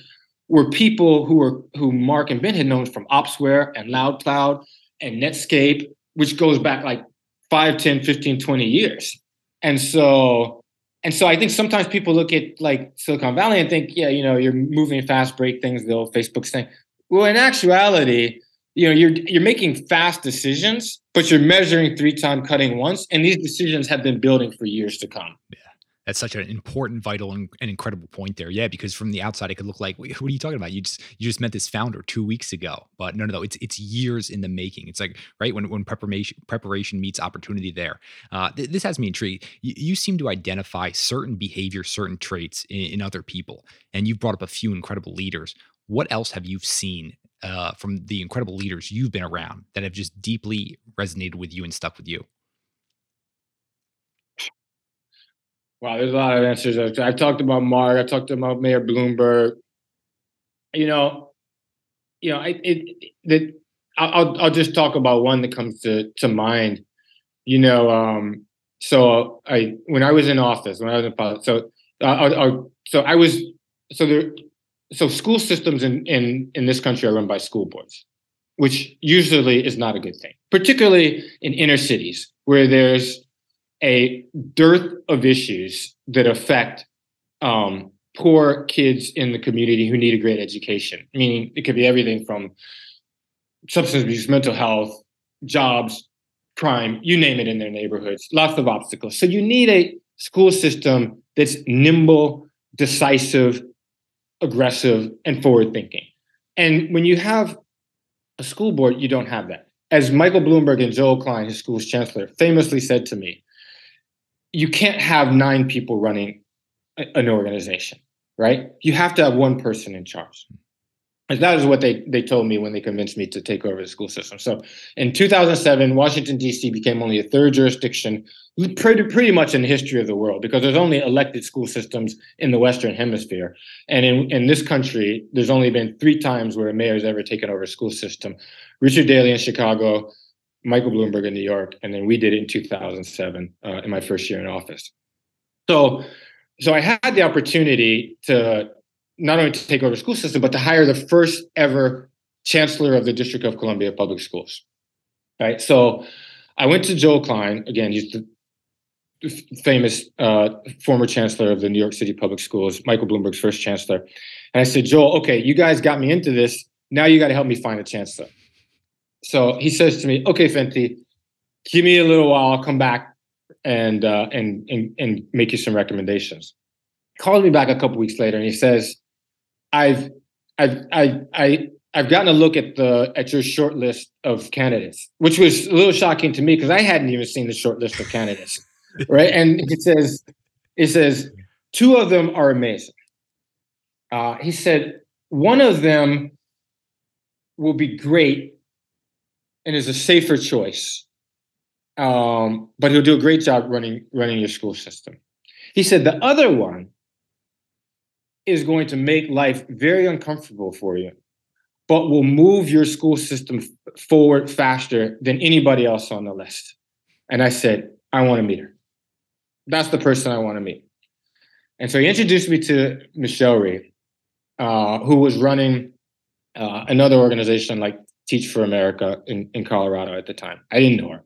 were people who were who Marc and Ben had known from Opsware and LoudCloud and Netscape, which goes back like 5, 10, 15, 20 years. And so and so I think sometimes people look at like Silicon Valley and think, yeah, you know, you're moving fast, break things, the old Facebook thing. Well, in actuality, you know, you're you're making fast decisions, but you're measuring three time cutting once, and these decisions have been building for years to come. Yeah. That's such an important, vital, and, and incredible point there. Yeah, because from the outside, it could look like, what are you talking about? You just you just met this founder two weeks ago, but no, no, no. It's it's years in the making. It's like right when when preparation preparation meets opportunity. There, uh, th- this has me intrigued. You, you, seem to identify certain behavior, certain traits in, in other people, and you've brought up a few incredible leaders. What else have you seen uh, from the incredible leaders you've been around that have just deeply resonated with you and stuck with you? Wow, there's a lot of answers. I've talked about Marc. I talked about Mayor Bloomberg. You know, you know, I it that I'll I'll just talk about one that comes to to mind. You know, um, so I when I was in office, when I was in politics, so I, I, so I was so there so school systems in, in in this country are run by school boards, which usually is not a good thing, particularly in inner cities where there's a dearth of issues that affect um, poor kids in the community who need a great education. Meaning, it could be everything from substance abuse, mental health, jobs, crime, you name it in their neighborhoods, lots of obstacles. So, you need a school system that's nimble, decisive, aggressive, and forward thinking. And when you have a school board, you don't have that. As Michael Bloomberg and Joel Klein, his school's chancellor, famously said to me, you can't have nine people running an organization, right? You have to have one person in charge. And that is what they, they told me when they convinced me to take over the school system. So in 2007, Washington, D.C. became only a third jurisdiction pretty, pretty much in the history of the world because there's only elected school systems in the Western Hemisphere. And in, in this country, there's only been three times where a mayor has ever taken over a school system. Richard Daley in Chicago, Michael Bloomberg in New York, and then we did it in 2007 uh, in my first year in office. So, so I had the opportunity to not only to take over the school system, but to hire the first ever chancellor of the District of Columbia Public Schools. Right. So I went to Joel Klein. Again, he's the famous uh, former chancellor of the New York City Public Schools, Michael Bloomberg's first chancellor. And I said, Joel, okay, you guys got me into this. Now you got to help me find a chancellor. So he says to me, okay, Fenty, give me a little while. I'll come back and uh, and, and and make you some recommendations. Calls me back a couple weeks later and he says, I've I've I I I've gotten a look at the at your short list of candidates, which was a little shocking to me because I hadn't even seen the short list of candidates. [laughs] right. And it says, it says, two of them are amazing. Uh, he said, one of them will be great and is a safer choice. Um, but he'll do a great job running running your school system. He said the other one is going to make life very uncomfortable for you, but will move your school system forward faster than anybody else on the list. And I said, I want to meet her. That's the person I want to meet. And so he introduced me to Michelle Rhee, uh, who was running uh, another organization like Teach for America in, in Colorado at the time. I didn't know her.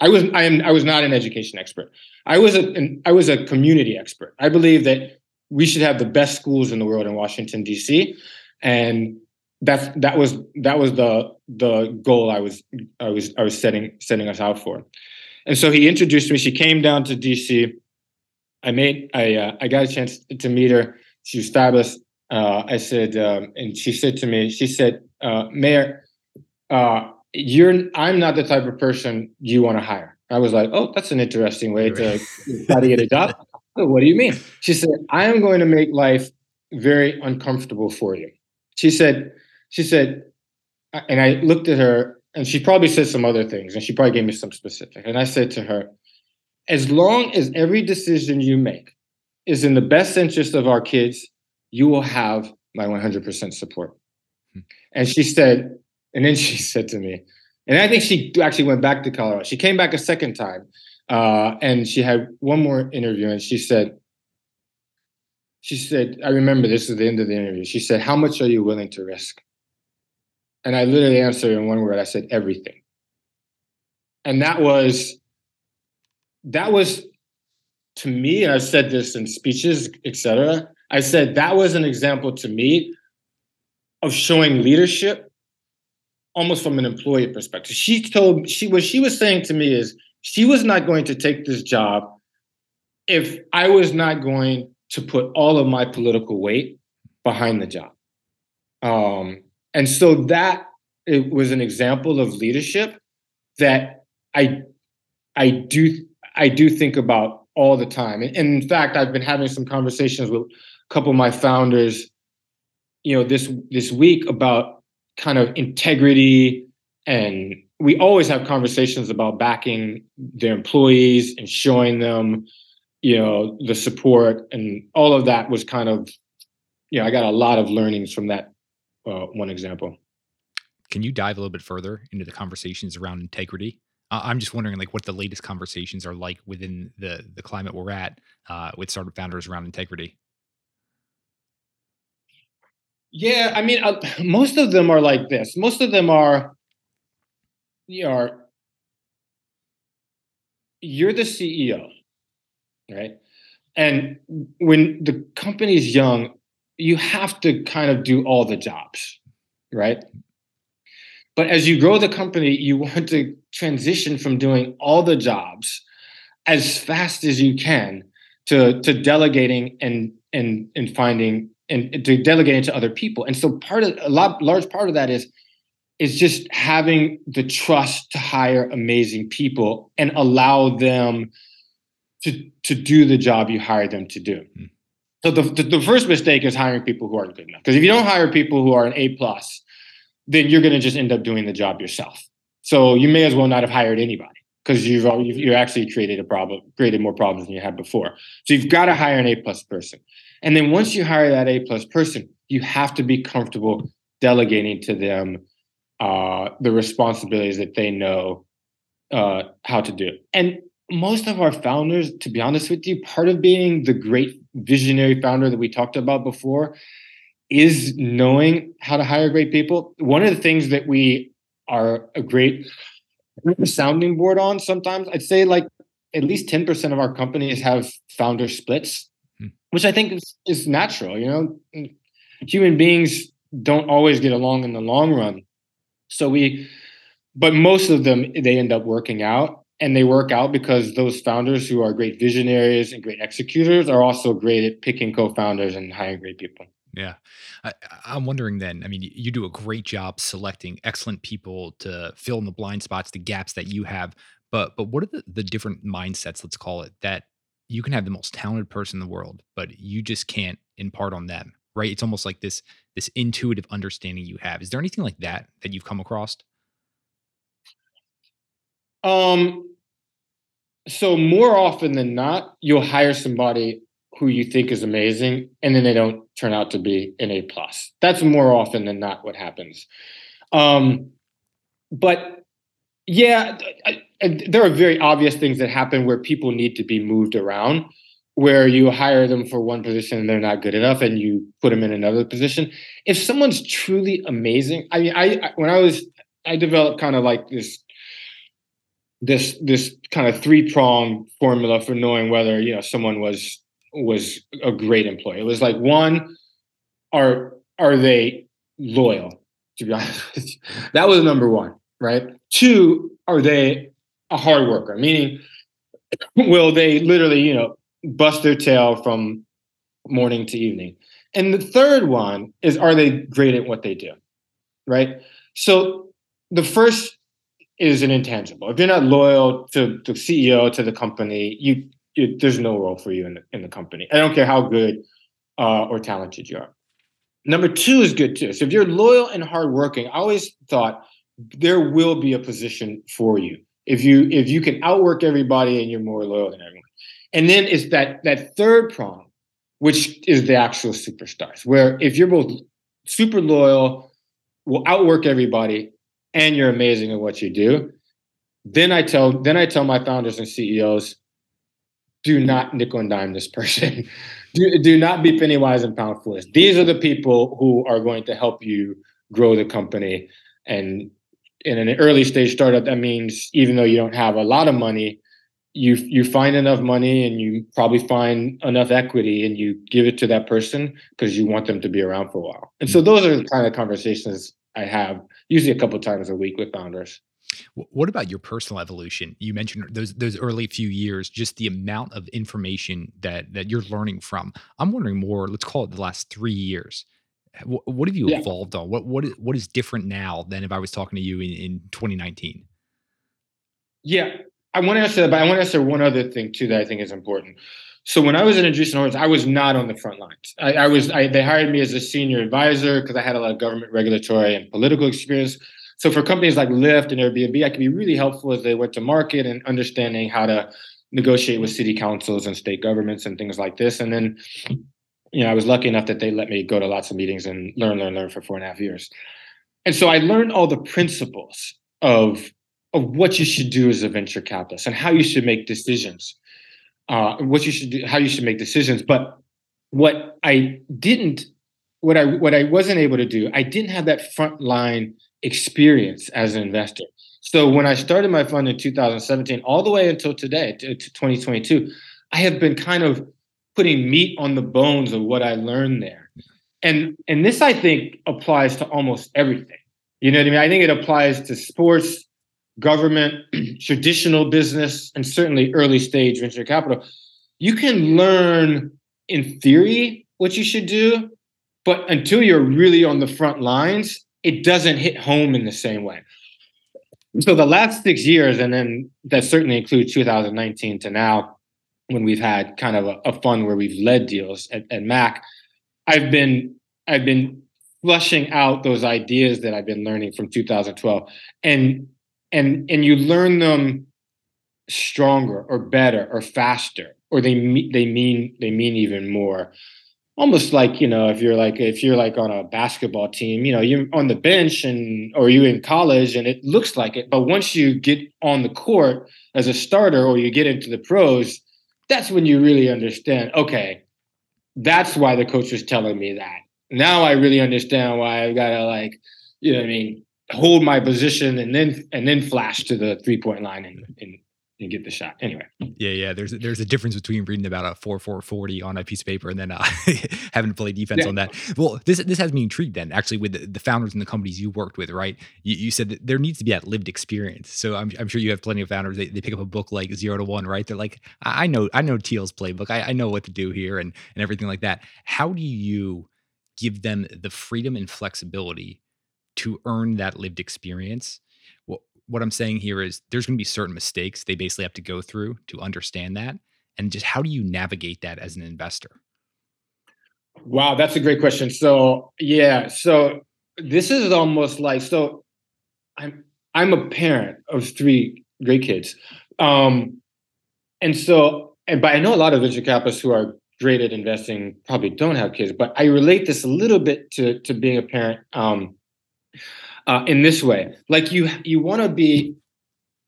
I was I am I was not an education expert. I was a an, I was a community expert. I believe that we should have the best schools in the world in Washington D.C. and that's that was that was the the goal I was I was I was setting setting us out for. And so he introduced me. She came down to D.C. I made I uh, I got a chance to meet her. She was fabulous. Uh, I said, um, and she said to me, she said, uh, Mayor, uh, you're I'm not the type of person you want to hire. I was like, oh, that's an interesting way to [laughs] try to get a job. What do you mean? She said, I am going to make life very uncomfortable for you. She said, she said, and I looked at her and she probably said some other things and she probably gave me some specific. And I said to her, as long as every decision you make is in the best interest of our kids, you will have my 100% support. Hmm. And she said, and then she [laughs] said to me, and I think she actually went back to Colorado. She came back a second time, uh, and she had one more interview, and she said, she said, I remember this is the end of the interview. She said, How much are you willing to risk? And I literally answered in one word. I said, Everything. And that was, that was to me, and I've said this in speeches, etc. I said that was an example to me of showing leadership almost from an employee perspective. She told she what she was saying to me is she was not going to take this job if I was not going to put all of my political weight behind the job. Um, and so that it was an example of leadership that I I do I do think about all the time. And, in fact, I've been having some conversations with a couple of my founders, you know, this this week about kind of integrity and we always have conversations about backing their employees and showing them you know the support and all of that was kind of you know i got a lot of learnings from that uh, one example. Can you dive a little bit further into the conversations around integrity? Uh, i'm just wondering like what the latest conversations are like within the the climate we're at uh, with startup founders around integrity. Yeah, I mean, uh, most of them are like this. Most of them are, you are, you're the CEO, right? And when the company is young, you have to kind of do all the jobs, right? But as you grow the company, you want to transition from doing all the jobs as fast as you can to to delegating and and and finding and to delegate it to other people. And so part of a lot, large part of that is is just having the trust to hire amazing people and allow them to to do the job you hired them to do. Mm. So the, the, the first mistake is hiring people who aren't good enough. Because if you don't hire people who are an A plus, then you're going to just end up doing the job yourself. So you may as well not have hired anybody because you've you actually created a problem, created more problems than you had before. So you've got to hire an A plus person. And then once you hire that A plus person, you have to be comfortable delegating to them uh, the responsibilities that they know uh, how to do. And most of our founders, to be honest with you, part of being the great visionary founder that we talked about before is knowing how to hire great people. One of the things that we are a great sounding board on sometimes, I'd say like at least 10% of our companies have founder splits which I think is, is natural. You know, human beings don't always get along in the long run. So we, but most of them, they end up working out and they work out because those founders who are great visionaries and great executors are also great at picking co-founders and hiring great people. Yeah. I, am wondering then, I mean, you do a great job selecting excellent people to fill in the blind spots, the gaps that you have. But but what are the, the different mindsets, let's call it, that you can have the most talented person in the world, but you just can't impart on them, right? It's almost like this this intuitive understanding you have. Is there anything like that that you've come across? Um so more often than not, you'll hire somebody who you think is amazing and then they don't turn out to be an A plus. That's more often than not what happens. Um but yeah, I, there are very obvious things that happen where people need to be moved around, where you hire them for one position and they're not good enough, and you put them in another position. If someone's truly amazing, I mean, I, I when I was I developed kind of like this this this kind of three prong formula for knowing whether you know someone was was a great employee. It was like one, are are they loyal? To be [laughs] honest, that was number one, right? Two, are they a hard worker? Meaning, will they literally, you know, bust their tail from morning to evening? And the third one is, are they great at what they do? Right. So the first is an intangible. If you're not loyal to the CEO to the company, you, you there's no role for you in the in the company. I don't care how good uh, or talented you are. Number two is good too. So if you're loyal and hardworking, I always thought there will be a position for you if you if you can outwork everybody and you're more loyal than everyone. And then it's that that third prong, which is the actual superstars, where if you're both super loyal, will outwork everybody, and you're amazing at what you do, then I tell then I tell my founders and CEOs, do not nickel and dime this person. [laughs] do, do not be penny wise and pound foolish. These are the people who are going to help you grow the company. And in an early stage startup, that means even though you don't have a lot of money, you you find enough money and you probably find enough equity and you give it to that person because you want them to be around for a while. And so mm-hmm. those are the kind of conversations I have usually a couple times a week with founders. What about your personal evolution? You mentioned those those early few years, just the amount of information that that you're learning from. I'm wondering more. Let's call it the last three years. What, what have you yeah. evolved on? What what is, what is different now than if I was talking to you in, in 2019? Yeah, I want to answer that, but I want to answer one other thing too that I think is important. So when I was in Andreessen Horowitz, I was not on the front lines. I, I was I, they hired me as a senior advisor because I had a lot of government regulatory and political experience. So for companies like Lyft and Airbnb, I could be really helpful as they went to market and understanding how to negotiate with city councils and state governments and things like this. And then, you know, I was lucky enough that they let me go to lots of meetings and learn, learn, learn for four and a half years. And so I learned all the principles of of what you should do as a venture capitalist and how you should make decisions, uh, what you should do, how you should make decisions. But what I didn't, what I what I wasn't able to do, I didn't have that frontline experience as an investor. So when I started my fund in 2017, all the way until today, to, to 2022, I have been kind of putting meat on the bones of what I learned there. And and this I think applies to almost everything. You know what I mean? I think it applies to sports, government, [clears throat] traditional business, and certainly early stage venture capital. You can learn in theory what you should do, but until you're really on the front lines, it doesn't hit home in the same way. So the last six years, and then that certainly includes 2019 to now, when we've had kind of a, a fund where we've led deals at, at Mac, I've been I've been flushing out those ideas that I've been learning from 2012, and and and you learn them stronger or better or faster, or they they mean they mean even more. Almost like you know if you're like if you're like on a basketball team you know you're on the bench and or you in college and it looks like it but once you get on the court as a starter or you get into the pros that's when you really understand okay that's why the coach was telling me that. Now i really understand why i've gotta like you know what i mean hold my position and then and then flash to the three point line and, and and get the shot. Anyway. Yeah, yeah. There's there's a difference between reading about a four four forty on a piece of paper and then uh, [laughs] having to play defense yeah. on that. Well, this this has me intrigued then. Actually, with the, the founders and the companies you worked with, right? You, you, said that there needs to be that lived experience. So I'm, I'm sure you have plenty of founders. They, they pick up a book like Zero to One, right? They're like, I know I know Thiel's playbook. I, I know what to do here and and everything like that. How do you give them the freedom and flexibility to earn that lived experience? what I'm saying here is there's going to be certain mistakes they basically have to go through to understand that. And just how do you navigate that as an investor? Wow, that's a great question. So, yeah, so this is almost like so I'm I'm a parent of three great kids. Um and so and but I know a lot of venture capitalists who are great at investing probably don't have kids, but I relate this a little bit to to being a parent. Um uh, in this way. Like you you want to be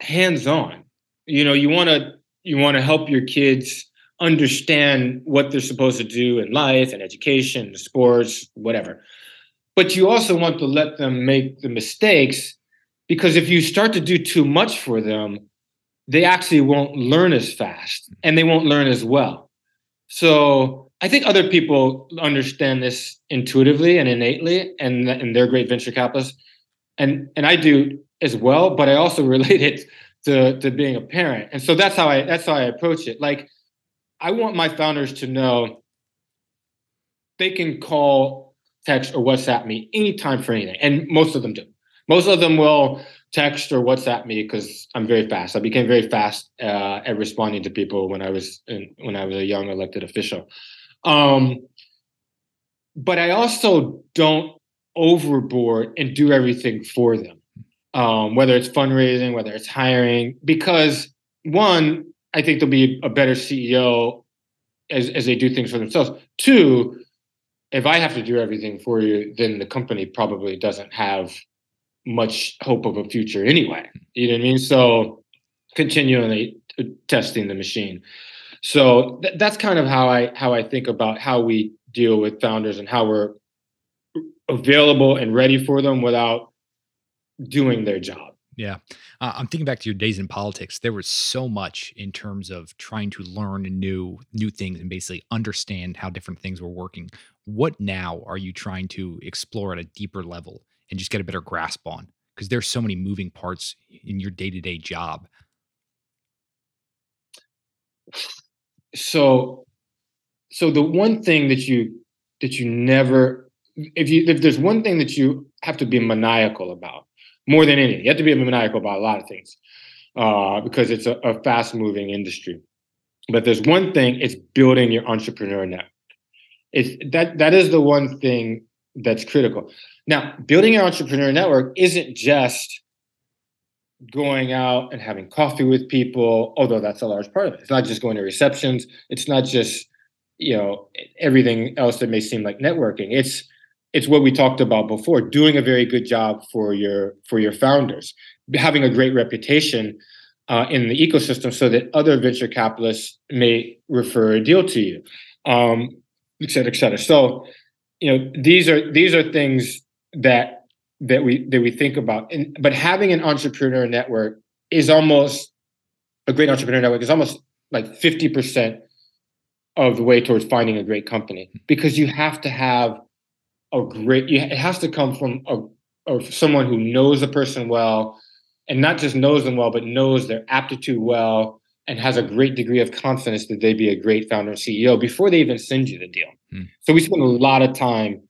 hands on. You know, you want to you want to help your kids understand what they're supposed to do in life and education, sports, whatever. But you also want to let them make the mistakes because if you start to do too much for them, they actually won't learn as fast and they won't learn as well. So I think other people understand this intuitively and innately, and, and they're great venture capitalists. And, and I do as well, but I also [laughs] relate it to, to being a parent. And so that's how I that's how I approach it. Like I want my founders to know they can call, text, or WhatsApp me anytime for anything. And most of them do. Most of them will text or WhatsApp me because I'm very fast. I became very fast uh, at responding to people when I was in, when I was a young elected official. Um, but I also don't overboard and do everything for them, um, whether it's fundraising, whether it's hiring, because one, I think they'll be a better CEO as, as they do things for themselves. Two, if I have to do everything for you, then the company probably doesn't have much hope of a future anyway. You know what I mean? So continually testing the machine. So th- that's kind of how I how I think about how we deal with founders and how we're available and ready for them without doing their job. Yeah. Uh, I'm thinking back to your days in politics. There was so much in terms of trying to learn new new things and basically understand how different things were working. What now are you trying to explore at a deeper level and just get a better grasp on? Because there's so many moving parts in your day-to-day job. So so the one thing that you that you never if you if there's one thing that you have to be maniacal about more than anything. You have to be maniacal about a lot of things uh, because it's a, a fast moving industry. But there's one thing: it's building your entrepreneur network. It's that that is the one thing that's critical. Now, building your entrepreneur network isn't just going out and having coffee with people, although that's a large part of it. It's not just going to receptions. It's not just you know everything else that may seem like networking. It's it's what we talked about before doing a very good job for your for your founders having a great reputation uh, in the ecosystem so that other venture capitalists may refer a deal to you um, et cetera et cetera so you know these are these are things that that we that we think about and but having an entrepreneur network is almost a great entrepreneur network is almost like 50% of the way towards finding a great company because you have to have a great it has to come from a, a someone who knows the person well and not just knows them well but knows their aptitude well and has a great degree of confidence that they'd be a great founder and CEO before they even send you the deal. Hmm. So we spend a lot of time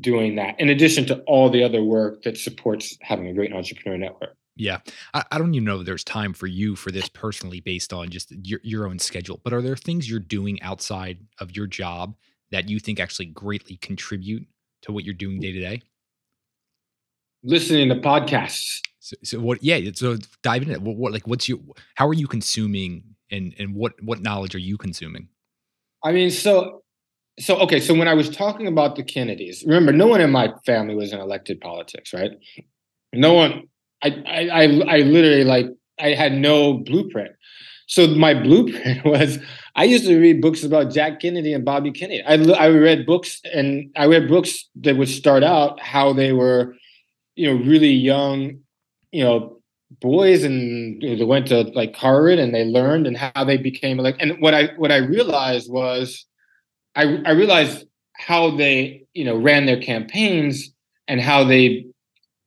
doing that in addition to all the other work that supports having a great entrepreneur network. Yeah. I, I, don't even know if there's time for you for this personally based on just your, your own schedule, but are there things you're doing outside of your job that you think actually greatly contribute to what you're doing day to day? Listening to podcasts. So, so, what? Yeah. So dive into it. What, what, like? What's your? How are you consuming, and and what what knowledge are you consuming? I mean, so so okay. So when I was talking about the Kennedys, remember, no one in my family was in elected politics, right? No one. I I I, literally like I had no blueprint. So my blueprint [laughs] was I used to read books about Jack Kennedy and Bobby Kennedy. I, I read books and I read books that would start out how they were, you know, really young, you know, boys and they went to like Harvard and they learned and how they became like. And what I what I realized was, I I realized how they you know ran their campaigns and how they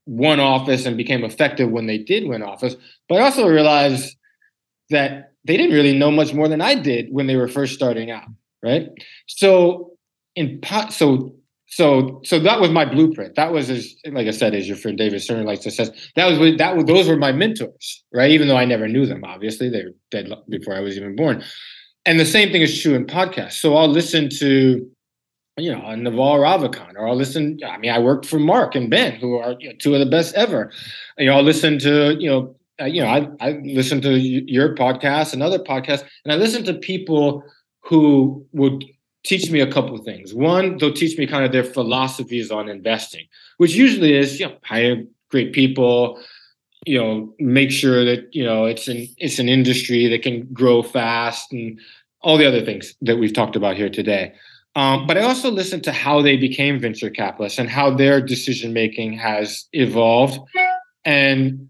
won office and became effective when they did win office. But I also realized that they didn't really know much more than I did when they were first starting out, right? So in pot, so so so that was my blueprint. That was as like I said, as your friend David Stern likes to say, that was that was those were my mentors, right? Even though I never knew them, obviously they were dead before I was even born. And the same thing is true in podcasts. So I'll listen to you know, Naval Ravikant, or I'll listen. I mean, I worked for Marc and Ben, who are you know, two of the best ever. You know, I'll listen to you know uh, you know, I, I listen to your podcast and other podcasts, and I listen to people who would teach me a couple things. One, they'll teach me kind of their philosophies on investing, which usually is, you know, hire great people, you know, make sure that, you know, it's an it's an industry that can grow fast and all the other things that we've talked about here today. Um, but I also listen to how they became venture capitalists and how their decision making has evolved. And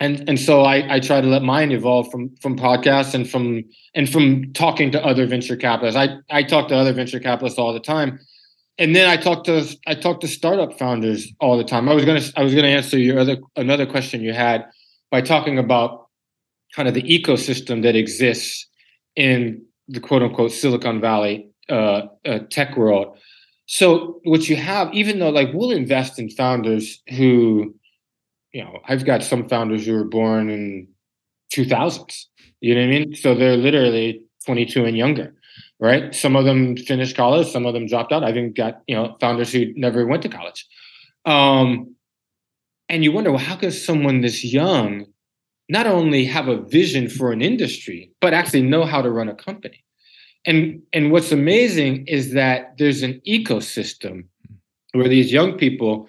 and and so I, I try to let mine evolve from from podcasts and from and from talking to other venture capitalists. I I talk to other venture capitalists all the time, and then I talk to I talk to startup founders all the time. I was gonna I was gonna answer your other another question you had by talking about kind of the ecosystem that exists in the quote unquote Silicon Valley uh, uh, tech world. So what you have, even though like we'll invest in founders who you know, I've got some founders who were born in 2000s. You know what I mean? So they're literally 22 and younger, right? Some of them finished college, some of them dropped out. I've even got you know founders who never went to college. Um, and you wonder, well, how could someone this young not only have a vision for an industry, but actually know how to run a company? And and what's amazing is that there's an ecosystem where these young people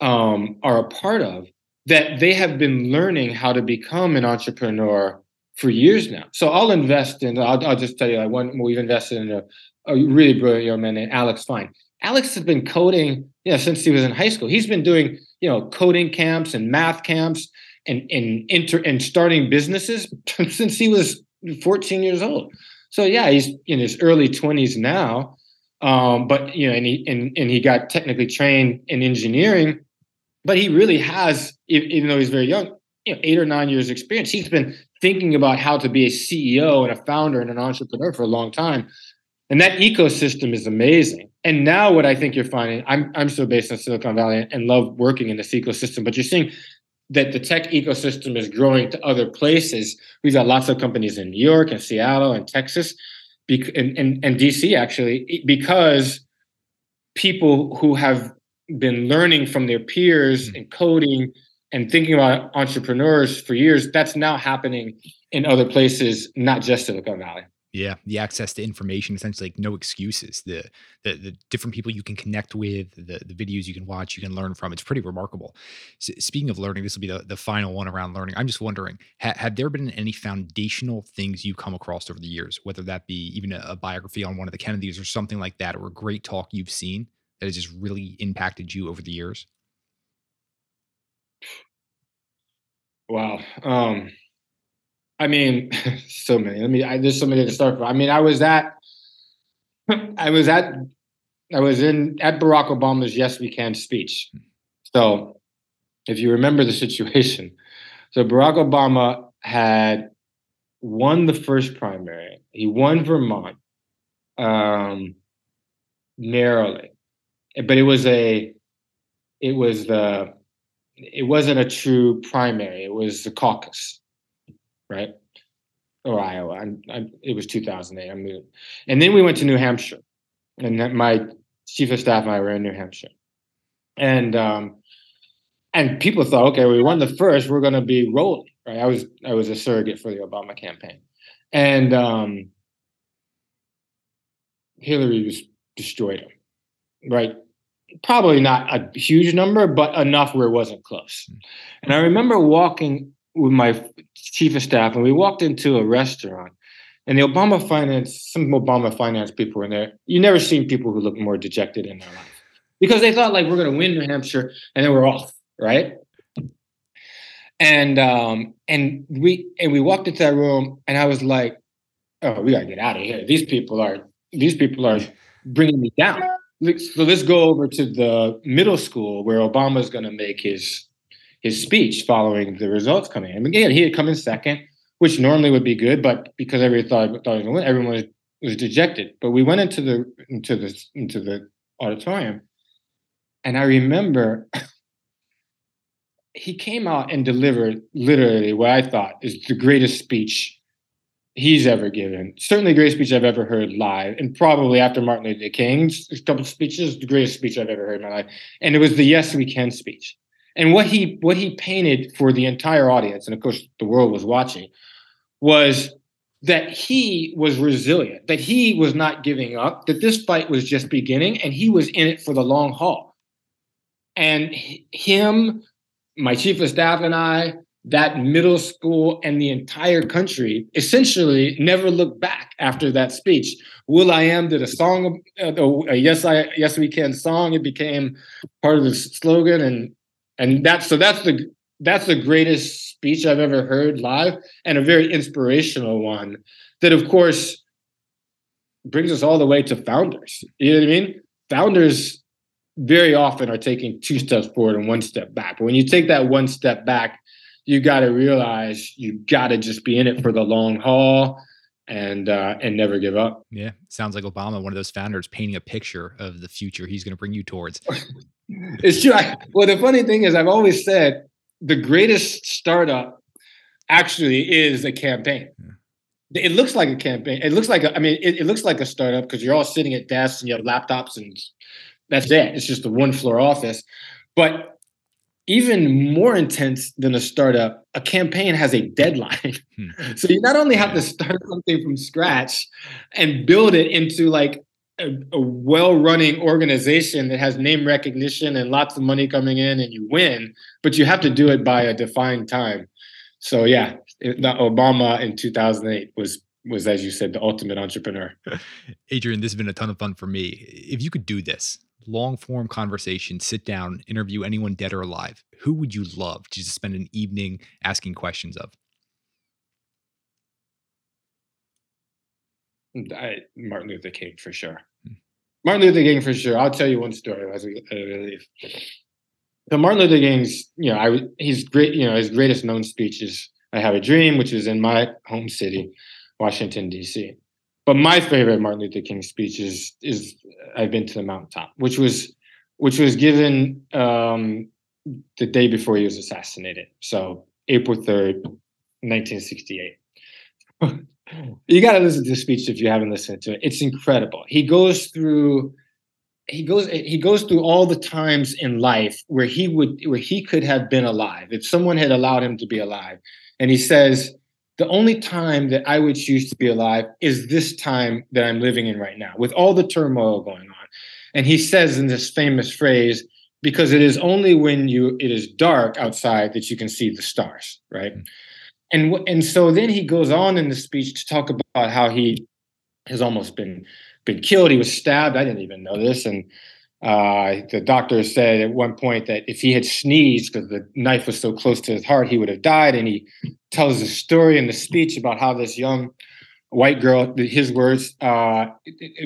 um, are a part of that they have been learning how to become an entrepreneur for years now. So I'll invest in, I'll, I'll just tell you, like one, we've invested in a, a really brilliant young man named Alex Fine. Alex has been coding, you know, since he was in high school. He's been doing, you know, coding camps and math camps and and inter and starting businesses [laughs] since he was 14 years old. So yeah, he's in his early 20s now. Um, but you know, and he and, and he got technically trained in engineering but he really has, even though he's very young, you know, eight or nine years experience. He's been thinking about how to be a CEO and a founder and an entrepreneur for a long time. And that ecosystem is amazing. And now what I think you're finding, I'm I'm still based in Silicon Valley and love working in this ecosystem, but you're seeing that the tech ecosystem is growing to other places. We've got lots of companies in New York and Seattle and Texas and, and, and DC actually, because people who have been learning from their peers mm. and coding and thinking about entrepreneurs for years, that's now happening in other places, not just Silicon Valley. Yeah, the access to information, essentially like no excuses. The, the the different people you can connect with, the the videos you can watch, you can learn from. It's pretty remarkable. Speaking of learning, this will be the, the final one around learning. I'm just wondering, ha, have there been any foundational things you come across over the years, whether that be even a, a biography on one of the Kennedys or something like that, or a great talk you've seen that has just really impacted you over the years? Wow. Um, I mean, [laughs] so many. Let me. I, there's so many to start from. I mean, I was at, [laughs] I was at, I was in at Barack Obama's "Yes We Can" speech. So, if you remember the [laughs] situation, so Barack Obama had won the first primary. He won Vermont um, narrowly but it was a it was the it wasn't a true primary it was the caucus right? Or iowa I'm, I'm, it was 2008 i moved and then we went to new hampshire and my chief of staff and i were in new hampshire. And um and people thought okay we won the first we're going to be rolling right? I was i was a surrogate for the obama campaign. And um hillary was destroyed him right? Probably not a huge number, but enough where it wasn't close. Hmm. And I remember walking with my chief of staff, and we walked into a restaurant, and the Obama finance, some Obama finance people were in there. You never seen people who look more dejected in their life because they thought like we're going to win New Hampshire, and then we're off, right? And um, and we and we walked into that room, and I was like, "Oh, we gotta get out of here. These people are these people are bringing me down." So let's go over to the middle school where Obama is going to make his his speech following the results coming in. again, he had come in second, which normally would be good, but because everybody thought, thought win, everyone was, was dejected. But we went into the into the into the auditorium, and I remember [coughs] he came out and delivered literally what I thought is the greatest speech he's ever given. Certainly, the greatest speech I've ever heard live, and probably after Martin Luther King's couple speeches, the greatest speech I've ever heard in my life. And it was the "Yes, We Can" speech. And what he what he painted for the entire audience, and of course the world was watching, was that he was resilient, that he was not giving up, that this fight was just beginning, and he was in it for the long haul. And him, my chief of staff, and I, that middle school and the entire country essentially never looked back after that speech. will.i.am did a song, uh, a yes I yes we can song. It became part of the slogan, and and that's so that's the that's the greatest speech I've ever heard live and a very inspirational one that, of course, brings us all the way to founders. You know what I mean? Founders very often are taking two steps forward and one step back. But when you take that one step back, you got to realize you got to just be in it for the long haul and uh, and never give up. Yeah, sounds like Obama, one of those founders, painting a picture of the future he's going to bring you towards. [laughs] it's true. I, well, the funny thing is, I've always said the greatest startup actually is a campaign. Yeah it looks like a campaign. It looks like a, I mean, it, it looks like a startup because you're all sitting at desks and you have laptops and that's it. It's just a one floor office. But even more intense than a startup, a campaign has a deadline. [laughs] Hmm. so you not only have to start something from scratch and build it into like a, a well running organization that has name recognition and lots of money coming in and you win, but you have to do it by a defined time. So yeah, Obama in 2008 was was as you said the ultimate entrepreneur. [laughs] Adrian, this has been a ton of fun for me. If you could do this, long form conversation, sit down, interview anyone dead or alive, who would you love to just spend an evening asking questions of? I, Martin Luther King for sure. Hmm. Martin Luther King for sure. I'll tell you one story as we, leave. So Martin Luther King's, you know, I he's great. You know, his greatest known speech is "I Have a Dream," which is in my home city, Washington D.C. But my favorite Martin Luther King speech is is "I've Been to the Mountaintop," which was which was given um, the day before he was assassinated. So April third, nineteen sixty eight. [laughs] you got to listen to the speech if you haven't listened to it. It's incredible. He goes through he goes he goes through all the times in life where he would where he could have been alive if someone had allowed him to be alive and he says the only time that i would choose to be alive is this time that i'm living in right now with all the turmoil going on and he says in this famous phrase because it is only when you it is dark outside that you can see the stars right mm-hmm. and and so then he goes on in the speech to talk about how he has almost been been killed. He was stabbed. I didn't even know this. And uh, the doctor said at one point that if he had sneezed because the knife was so close to his heart, he would have died. And he tells a story in the speech about how this young white girl, his words, uh,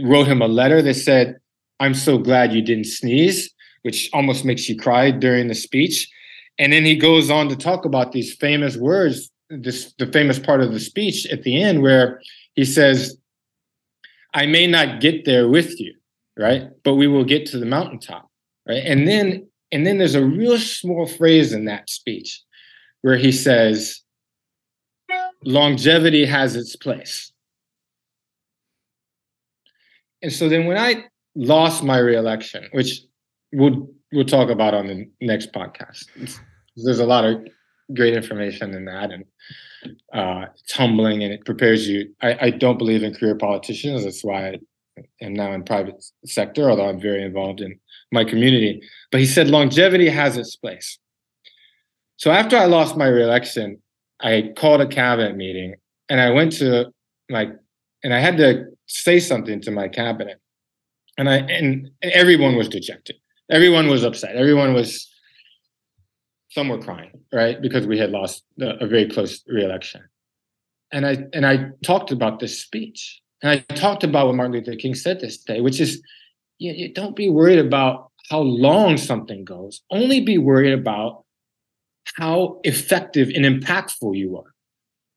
wrote him a letter that said, I'm so glad you didn't sneeze, which almost makes you cry during the speech. And then he goes on to talk about these famous words, this the famous part of the speech at the end where he says, I may not get there with you, right? But we will get to the mountaintop, right? And then and then there's a real small phrase in that speech where he says longevity has its place. And so then when I lost my reelection, which we'll we'll talk about on the next podcast. There's a lot of great information in that and uh, it's humbling and it prepares you. I, I, don't believe in career politicians. That's why I am now in private sector, although I'm very involved in my community. But he said longevity has its place. So after I lost my reelection, I called a cabinet meeting and I went to like, and I had to say something to my cabinet. And I and everyone was dejected. Everyone was upset. Everyone was some were crying, right, because we had lost a very close reelection. And I and I talked about this speech, and I talked about what Martin Luther King said this day, which is, you, don't be worried about how long something goes. Only be worried about how effective and impactful you are.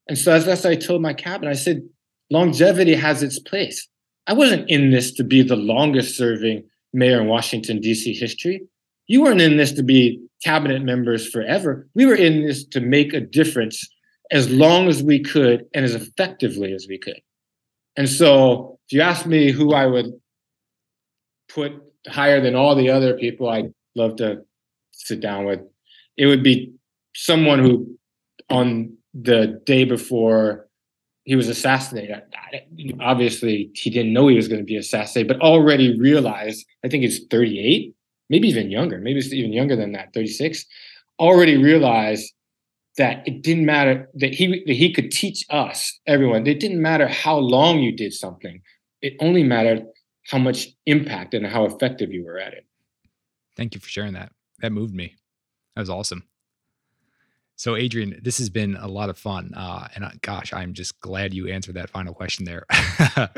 And so as I told my cabinet, I said, longevity has its place. I wasn't in this to be the longest serving mayor in Washington, D.C. history. You weren't in this to be cabinet members forever. We were in this to make a difference as long as we could and as effectively as we could. And so, if you ask me who I would put higher than all the other people I'd love to sit down with, it would be someone who, on the day before he was assassinated, obviously he didn't know he was going to be assassinated, but already realized, I think he's 38, maybe even younger, maybe it's even younger than that, 36, already realized that it didn't matter that he that he could teach us, everyone, it didn't matter how long you did something. It only mattered how much impact and how effective you were at it. Thank you for sharing that. That moved me. That was awesome. So, Adrian, this has been a lot of fun. Uh, and uh, gosh, I'm just glad you answered that final question there. [laughs] um,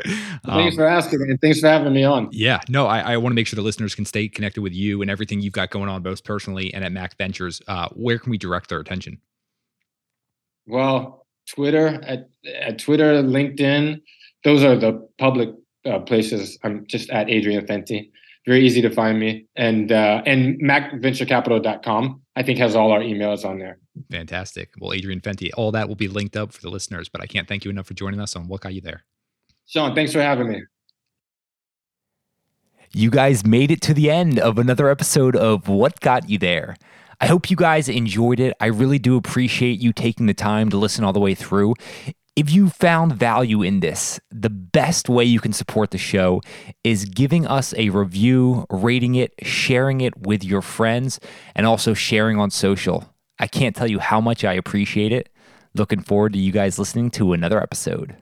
thanks for asking and thanks for having me on. Yeah, no, I, I want to make sure the listeners can stay connected with you and everything you've got going on, both personally and at Mac Ventures. Uh, where can we direct their attention? Well, Twitter, at, at Twitter, LinkedIn, those are the public uh, places. I'm just at Adrian Fenty very easy to find me. And uh, and macventurecapital.com, I think, has all our emails on there. Fantastic. Well, Adrian Fenty, all that will be linked up for the listeners, but I can't thank you enough for joining us on What Got You There. Sean, thanks for having me. You guys made it to the end of another episode of What Got You There. I hope you guys enjoyed it. I really do appreciate you taking the time to listen all the way through. If you found value in this, the best way you can support the show is giving us a review, rating it, sharing it with your friends, and also sharing on social. I can't tell you how much I appreciate it. Looking forward to you guys listening to another episode.